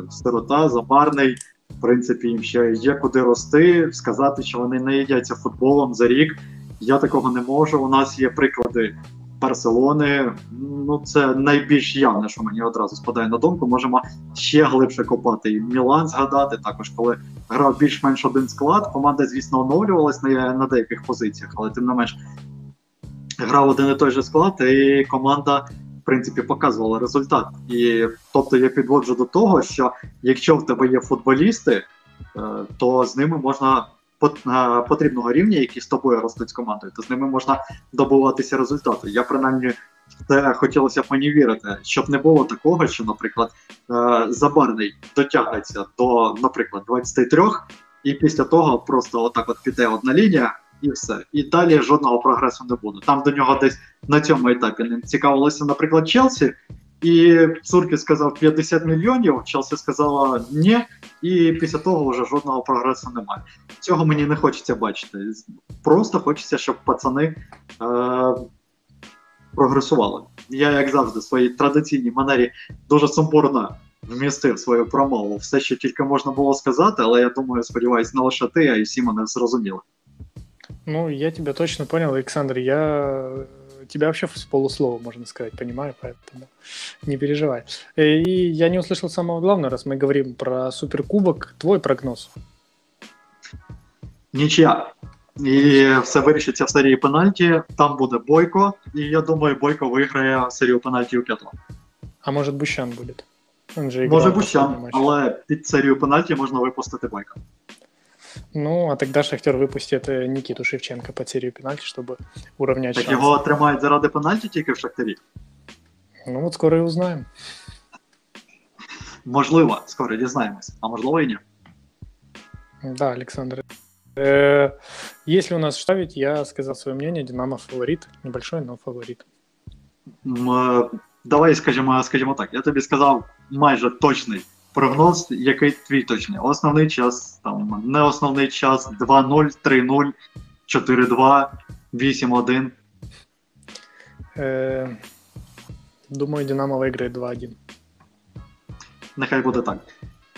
сирота, забарний. В принципі, їм ще є куди рости, сказати, що вони не їдяться футболом за рік. Я такого не можу. У нас є приклади Барселони. Ну, це найбільш явне, що мені одразу спадає на думку. Можемо ще глибше копати. І Мілан згадати також, коли грав більш-менш один склад. Команда, звісно, оновлювалась на, на деяких позиціях, але тим не менш грав один і той же склад, і команда. В принципі, показувала результат. І тобто я підводжу до того, що якщо в тебе є футболісти, е, то з ними можна потрібного рівня, які з тобою ростуть з командою, то з ними можна добуватися результату. Я принаймні це хотілося б мені вірити, щоб не було такого, що, наприклад, е, забарний дотягнеться до, наприклад, 23, і після того просто отак от піде одна лінія. І все. І далі жодного прогресу не буде. Там до нього десь на цьому етапі ним цікавилося, наприклад, Челсі, і Цуркіс сказав 50 мільйонів, Челсі сказала ні, і після того вже жодного прогресу немає. Цього мені не хочеться бачити. Просто хочеться, щоб пацани е, прогресували. Я, як завжди, в своїй традиційній манері дуже сумбурно вмістив свою промову. Все, що тільки можна було сказати, але я думаю, сподіваюся, не лише ти, а й всі мене зрозуміли. Ну, я тебя точно понял, Александр. Я тебя вообще с полуслова, можно сказать, понимаю, поэтому не переживай. И я не услышал самого главного, раз мы говорим про суперкубок. Твой прогноз? Нічия. І все вирішиться в серії пенальті. Там буде Бойко, і я думаю, Бойко виграє серію пенальті у п'ятого. А может, Бущан будет? Он же играл Може последний Бущан, матч. але під серію пенальті можна випустити Бойка. Ну, а тогда Шахтер выпустит э, Никиту Шевченко под серию пенальти, чтобы уравнять Так шансы. його тримають заради пенальті тільки в Шахтарі. Ну вот скоро и узнаем. Можливо, скоро дізнаємось, а можливо і ні. Да, Александр. Э, Если у нас ставить, я сказал свое мнение. Динамо фаворит. Небольшой, но фаворит. М, е, Давай скажімо, скажімо так, я тобі сказав майже точний Прогноз, який твій точний. Основний час, там не основний час 2-0, 3-0, 4-2, 8-1. Э, Думаю, Динамо виграє 2-1. Нехай буде так.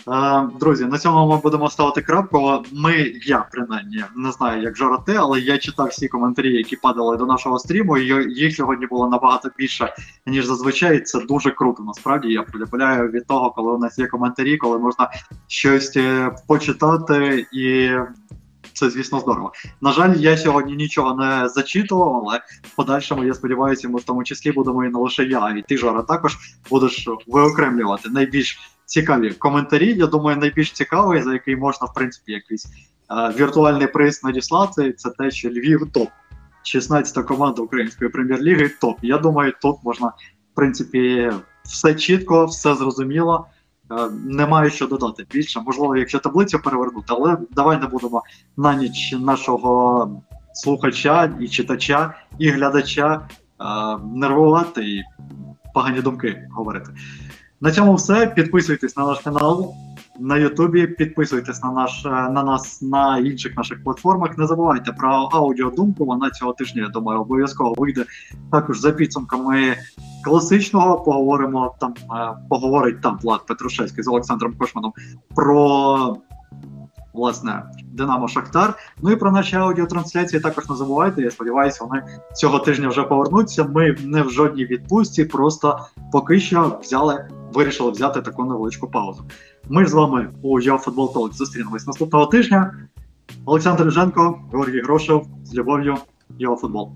Е, Друзі, на цьому ми будемо ставити крапку. Ми, я принаймні, не знаю, як Жора але я читав всі коментарі, які падали до нашого стріму, і їх сьогодні було набагато більше, ніж зазвичай. Це дуже круто. Насправді я полюбляю від того, коли у нас є коментарі, коли можна щось е, почитати, і це, звісно, здорово. На жаль, я сьогодні нічого не зачитував, але в подальшому я сподіваюся, ми в тому числі будемо і не лише я, і ти, Жора, також будеш виокремлювати найбільш цікаві коментарі. Я думаю, найбільш цікавий, за який можна, в принципі, якийсь е, віртуальний приз надіслати, це те, що Львів топ. 16-та команда української прем'єр-ліги топ. Я думаю, тут можна, в принципі, все чітко, все зрозуміло. Е, Немає що додати більше. Можливо, якщо таблицю перевернути, але давай не будемо на ніч нашого слухача і читача і глядача е, нервувати і погані думки говорити. На цьому все. Підписуйтесь на наш канал на Ютубі, підписуйтесь на наш е, на нас на інших наших платформах. Не забувайте про аудіодумку. Вона цього тижня, я думаю, обов'язково вийде також за підсумками класичного. Поговоримо там, е, поговорить там Влад Петрушевський з Олександром Кошманом про власне Динамо Шахтар. Ну і про наші аудіотрансляції також не забувайте. Я сподіваюся, вони цього тижня вже повернуться. Ми не в жодній відпустці, просто поки що взяли, вирішили взяти таку невеличку паузу. Ми з вами у Футбол Talk зустрінемось наступного тижня. Олександр Женко, Георгій Грошев з любов'ю, Футбол.